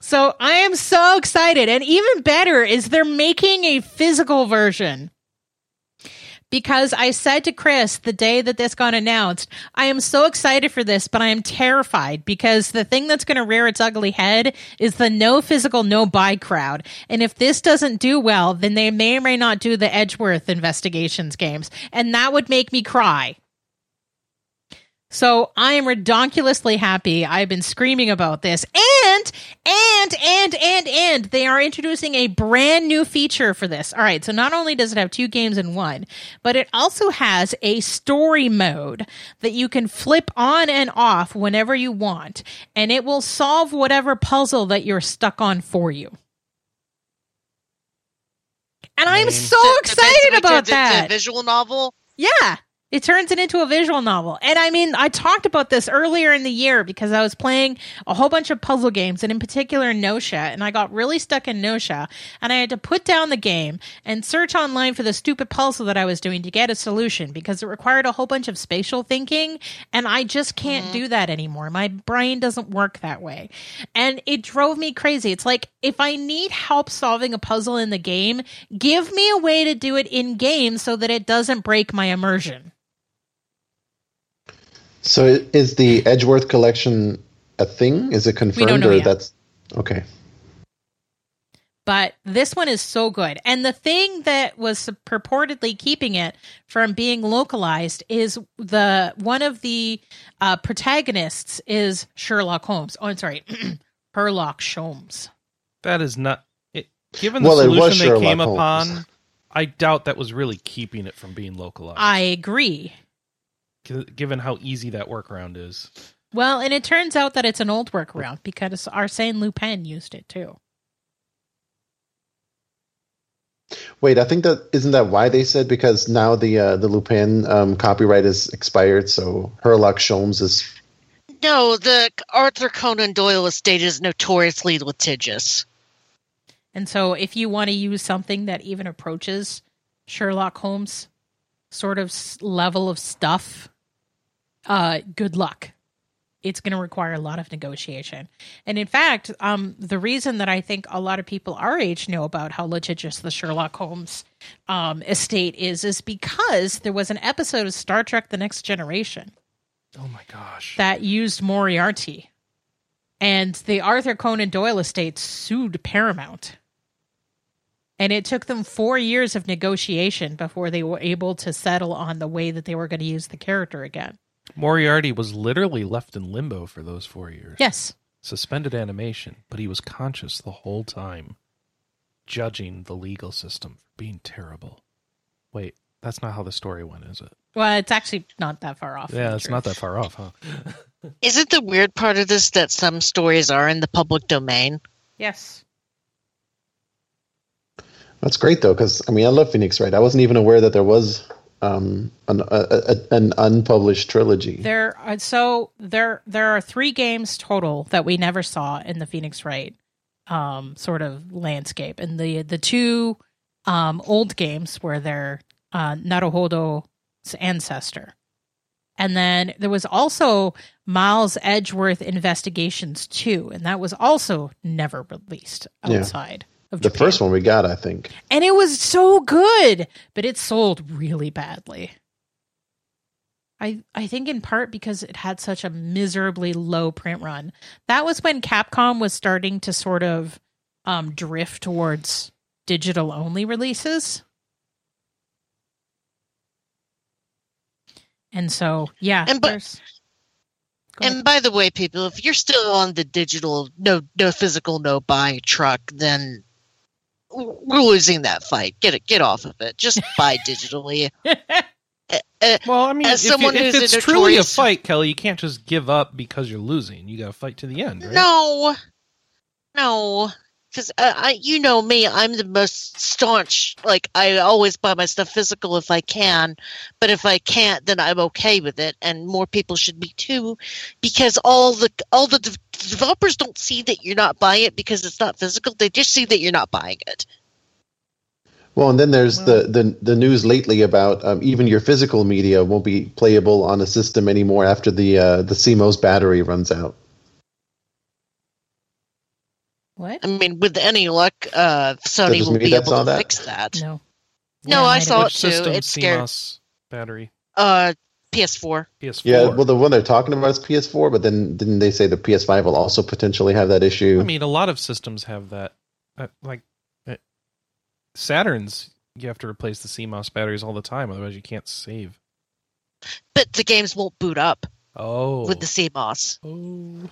A: so I am so excited. And even better is they're making a physical version because I said to Chris the day that this got announced, I am so excited for this, but I am terrified because the thing that's going to rear its ugly head is the no physical, no buy crowd. And if this doesn't do well, then they may or may not do the Edgeworth investigations games. And that would make me cry. So I am redonkulously happy. I've been screaming about this. And, and, and, and, and they are introducing a brand new feature for this. All right. So not only does it have two games in one, but it also has a story mode that you can flip on and off whenever you want. And it will solve whatever puzzle that you're stuck on for you. And I'm so
C: So
A: excited about
C: turns into a
A: that.
C: visual novel.
A: Yeah. It turns it into a visual novel. And I mean, I talked about this earlier in the year because I was playing a whole bunch of puzzle games and in particular Nosha, and I got really stuck in Nosha and I had to put down the game and search online for the stupid puzzle that I was doing to get a solution because it required a whole bunch of spatial thinking and I just can't mm-hmm. do that anymore. My brain doesn't work that way. And it drove me crazy. It's like if I need help solving a puzzle in the game, give me a way to do it in game so that it doesn't break my immersion.
D: So is the Edgeworth collection a thing? Is it confirmed
A: know
D: or
A: yet.
D: that's okay?
A: but this one is so good. And the thing that was purportedly keeping it from being localized is the one of the uh, protagonists is Sherlock Holmes. Oh, I'm sorry, *clears throat* Herlock Sholmes.
B: That is not. It, given the
D: Well, it
B: solution they came
D: Holmes.
B: upon, I doubt that was really keeping it from being localized.
A: I agree.
B: G- given how easy that workaround is.
A: Well, and it turns out that it's an old workaround because Arsène Lupin used it too.
D: Wait, I think that isn't that why they said because now the uh, the Lupin um, copyright is expired, so Herlock Sholmes is
C: No, the Arthur Conan Doyle estate is notoriously litigious.
A: And so, if you want to use something that even approaches Sherlock Holmes sort of level of stuff, uh, good luck. It's going to require a lot of negotiation. And in fact, um, the reason that I think a lot of people our age know about how litigious the Sherlock Holmes um, estate is, is because there was an episode of Star Trek The Next Generation
B: Oh my gosh.
A: that used Moriarty. And the Arthur Conan Doyle estate sued Paramount. And it took them four years of negotiation before they were able to settle on the way that they were going to use the character again.
B: Moriarty was literally left in limbo for those four years.
A: Yes.
B: Suspended animation, but he was conscious the whole time, judging the legal system for being terrible. Wait, that's not how the story went, is it?
A: Well, it's actually not that far off.
B: Yeah, it's
A: truth.
B: not that far off, huh? *laughs*
C: Isn't the weird part of this that some stories are in the public domain?
A: Yes.
D: That's great though because I mean I love Phoenix Wright. I wasn't even aware that there was um, an a, a, an unpublished trilogy.
A: There are so there there are three games total that we never saw in the Phoenix Wright um sort of landscape. And the the two um old games were their uh Naruhodo's ancestor. And then there was also Miles Edgeworth Investigations 2, and that was also never released
D: Yeah.
A: Outside of
D: the
A: Japan.
D: first one we got, I think.
A: And it was so good, but it sold really badly. I I think in part because it had such a miserably low print run. That was when Capcom was starting to sort of um drift towards digital only releases. And so, yeah,
C: And but-
A: there's- Go ahead.
C: And by the way, people, if you're still on the digital, no, no physical, no buy truck, then we're losing that fight. Get it, get off of it. Just buy digitally. *laughs* uh,
B: Well, I mean,
C: As
B: if, you-
C: someone
B: if
C: who's a
B: it's truly a
C: notorious-
B: fight, Kelley, you can't just give up because you're losing. You got to fight to the end, right?
C: No, no, because uh, I, you know me, I'm the most staunch. Like I always buy my stuff physical if I can, but if I can't, then I'm okay with it, and more people should be too, because all the all the developers don't see that you're not buying it because it's not physical. They just see that you're not buying it.
D: Well, and then there's the, the the news lately about um, even your physical media won't be playable on a system anymore after the uh, the CMOS battery runs out.
A: What?
C: I mean, with any luck, uh, Sony will be able to
D: that?
C: fix that.
A: No.
C: No,
A: Yeah,
C: I
A: might
C: saw it too. It's scary.
B: CMOS battery.
C: Uh, PS4.
B: PS4.
D: Yeah, well, the one they're talking about is PS4, but then didn't they say the PS5 will also potentially have that issue?
B: I mean, a lot of systems have that. Uh, like uh, Saturn's, you have to replace the CMOS batteries all the time, otherwise you can't save.
C: But the games won't boot up
B: Oh,
C: with the CMOS.
B: oh,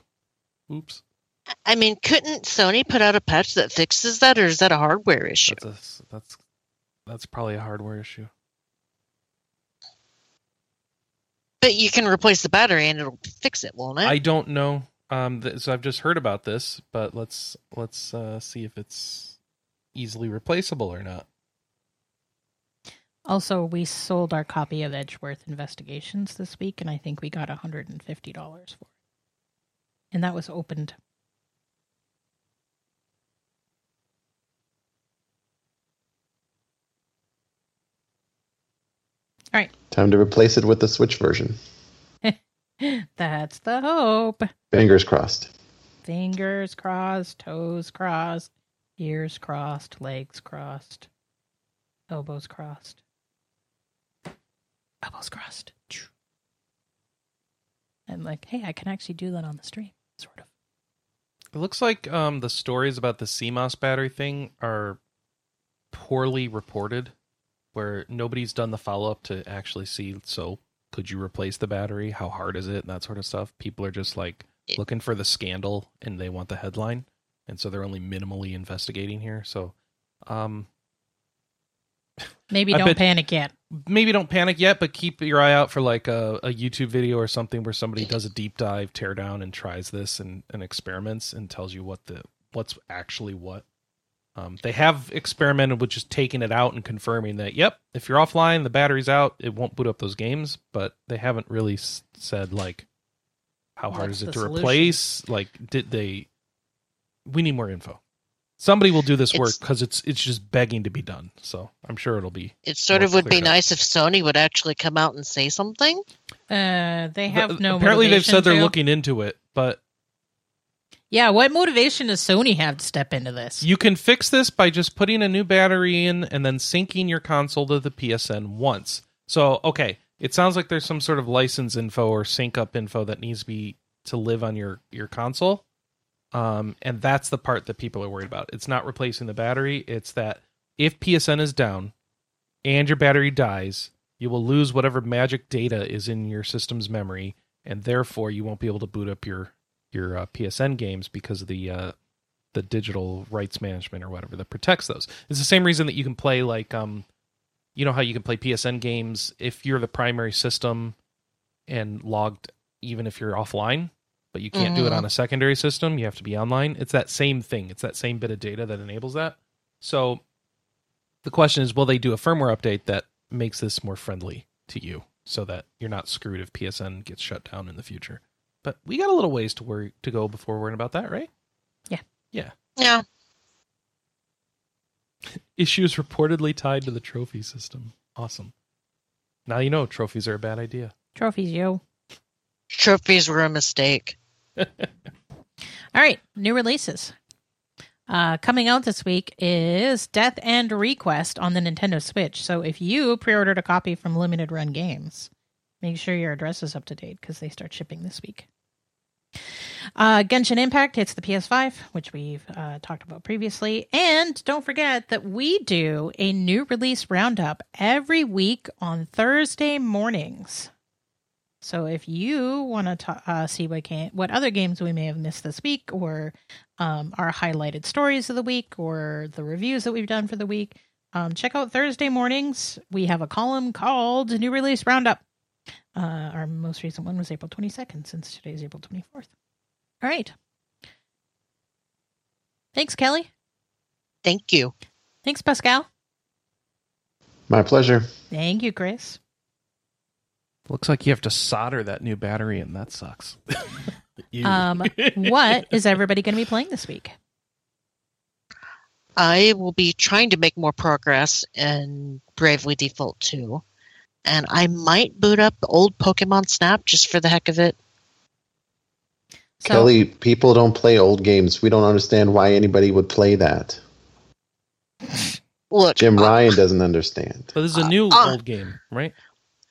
B: oops.
C: I mean, couldn't Sony put out a patch that fixes that, or is that a hardware issue?
B: That's a, that's that's probably a hardware issue.
C: But you can replace the battery and it'll fix it, won't it?
B: I don't know. Um, th- so I've just heard about this, but let's let's uh, see if it's easily replaceable or not.
A: Also, we sold our copy of Edgeworth Investigations this week, and I think we got $150 for it. And that was opened.
D: Time to replace it with the Switch version. *laughs*
A: That's the hope.
D: Fingers crossed.
A: Fingers crossed, toes crossed, ears crossed, legs crossed, elbows crossed. Elbows crossed. And like, hey, I can actually do that on the stream, sort of.
B: It looks like um, the stories about the CMOS battery thing are poorly reported, where nobody's done the follow up to actually see. So, could you replace the battery? How hard is it? And that sort of stuff. People are just like looking for the scandal and they want the headline, and so they're only minimally investigating here. So, um,
A: Maybe don't
B: bet-
A: panic yet.
B: maybe don't panic yet, but keep your eye out for like a, a YouTube video or something where somebody does a deep dive, tear down, and tries this and, and experiments and tells you what the what's actually what. Um, they have experimented with just taking it out and confirming that, yep, if you're offline, the battery's out, it won't boot up those games. But they haven't really s- said like how hard
A: What's
B: is it
A: the
B: to
A: solution?
B: replace. Like, did they? We need more info. Somebody will do this work because it's it's just begging to be done. So I'm sure it'll be
C: it sort of would be
B: cleared up.
C: nice if Sony would actually come out and say something.
A: Uh, they have
B: Th-
A: no.
B: apparently they've
A: motivation
B: said they're
A: to.
B: looking into it but
A: Yeah, what motivation does Sony have to step into this?
B: you can fix this by just putting a new battery in and then syncing your console to the psn once. So okay it sounds like there's some sort of license info or sync up info that needs to be to live on your your console. Um and that's the part that people are worried about. It's not replacing the battery. It's that if psn is down and your battery dies you will lose whatever magic data is in your system's memory and therefore you won't be able to boot up your your uh, PSN games because of the uh, the digital rights management or whatever that protects those. It's the same reason that you can play like um, you know how you can play PSN games if you're the primary system and logged, even if you're offline, but you can't do it
C: Mhm.
B: on a secondary system. You have to be online. It's that same thing. It's that same bit of data that enables that. So the question is, will they do a firmware update that makes this more friendly to you, so that you're not screwed if PSN gets shut down in the future? But we got a little ways to worry to go before worrying about that, right?
C: Yeah, Yeah. Yeah. *laughs*
B: Issues reportedly tied to the trophy system. Awesome. Now you know trophies are a bad idea.
A: Trophies, yo.
C: trophies were a mistake. *laughs*
A: All right, new releases. Uh, coming out this week is Death end re;Quest on the Nintendo Switch. So if you pre-ordered a copy from Limited Run Games, make sure your address is up to date because they start shipping this week. Uh, Genshin Impact hits the PS5, which we've uh, talked about previously. And don't forget that we do a new release roundup every week on Thursday mornings. So if you want to uh, see what can, what other games we may have missed this week, or um, our highlighted stories of the week, or the reviews that we've done for the week, Um, check out Thursday mornings. We have a column called New Release Roundup. Uh, our most recent one was April 22nd, since today is April 24th. All right. Thanks, Kelley.
C: Thank you.
A: Thanks, Pascal.
D: My pleasure.
A: Thank you, Chris.
B: Looks like you have to solder that new battery and That sucks. *laughs*
A: Um, what is everybody going to be playing this week?
C: I will be trying to make more progress in Bravely Default 2. And I might boot up old Pokemon Snap just for the heck of it.
A: So,
D: Kelley, people don't play old games. We don't understand why anybody would play that.
C: Look,
D: Jim
C: uh,
D: Ryan doesn't understand.
B: but this is a new
C: uh,
B: old game, right?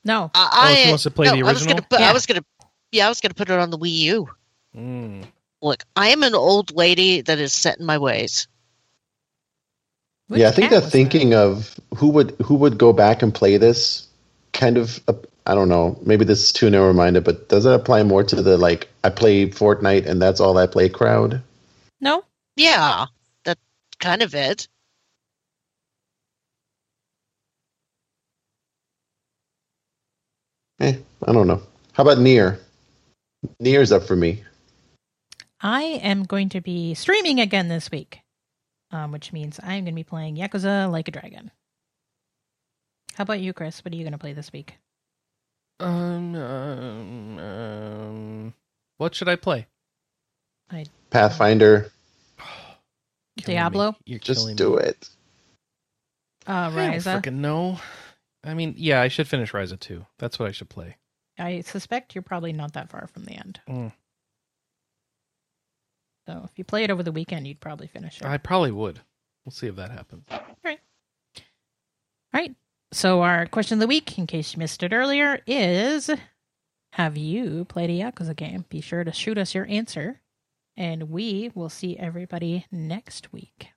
A: no.
C: I,
B: Oh, she wants to play
C: no,
B: the
C: I was gonna
B: original?
C: put,
A: Yeah.
C: I was gonna, yeah, I was gonna put it on the Wii U.
B: Mm.
C: Look, I am an old lady that is set in my ways.
A: Which
D: yeah, I think
A: cat
D: they're
A: was
D: thinking of who would who would go back and play this. Kind of, uh, I don't know. Maybe this is too narrow minded, but does it apply more to the like I play Fortnite and that's all I play crowd?
A: No.
C: Yeah, that's kind of it.
D: Eh, I don't know. How about NieR? NieR's up for me.
A: I am going to be streaming again this week, um, which means I'm going to be playing Yakuza Like a Dragon. How about you, Chris? What are you going to play this week?
B: Um, um, um, what should I play?
D: I Pathfinder,
B: Killing me.
A: Diablo?
B: You're
D: just do
B: me.
D: it.
A: Uh,
B: I don't
A: Ryza.
B: freaking know. I mean, yeah, I should finish Ryza 2. That's what I should play.
A: I suspect you're probably not that far from the end.
B: Mm.
A: So if you play it over the weekend, you'd probably finish it.
B: I probably would. We'll see if that happens. Alright.
A: All right. So our question of the week, in case you missed it earlier, is: Have you played a Yakuza game? Be sure to shoot us your answer, and we will see everybody next week.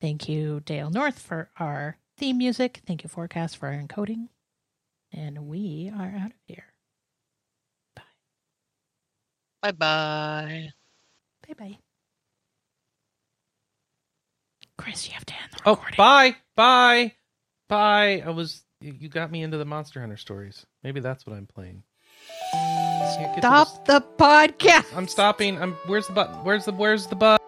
A: Thank you, Dale North, for our theme music. Thank you, Forecast, for our encoding, and we are out of here.
C: Bye bye.
A: Bye bye. Bye. Chris, you have to end the
B: oh,
A: recording.
B: Oh, bye, bye, bye. I was. You got me into the Monster Hunter stories. Maybe that's what I'm playing. Can't get to the-
A: Stop the podcast.
B: I'm stopping. I'm. Where's the button? Where's the? Where's the button?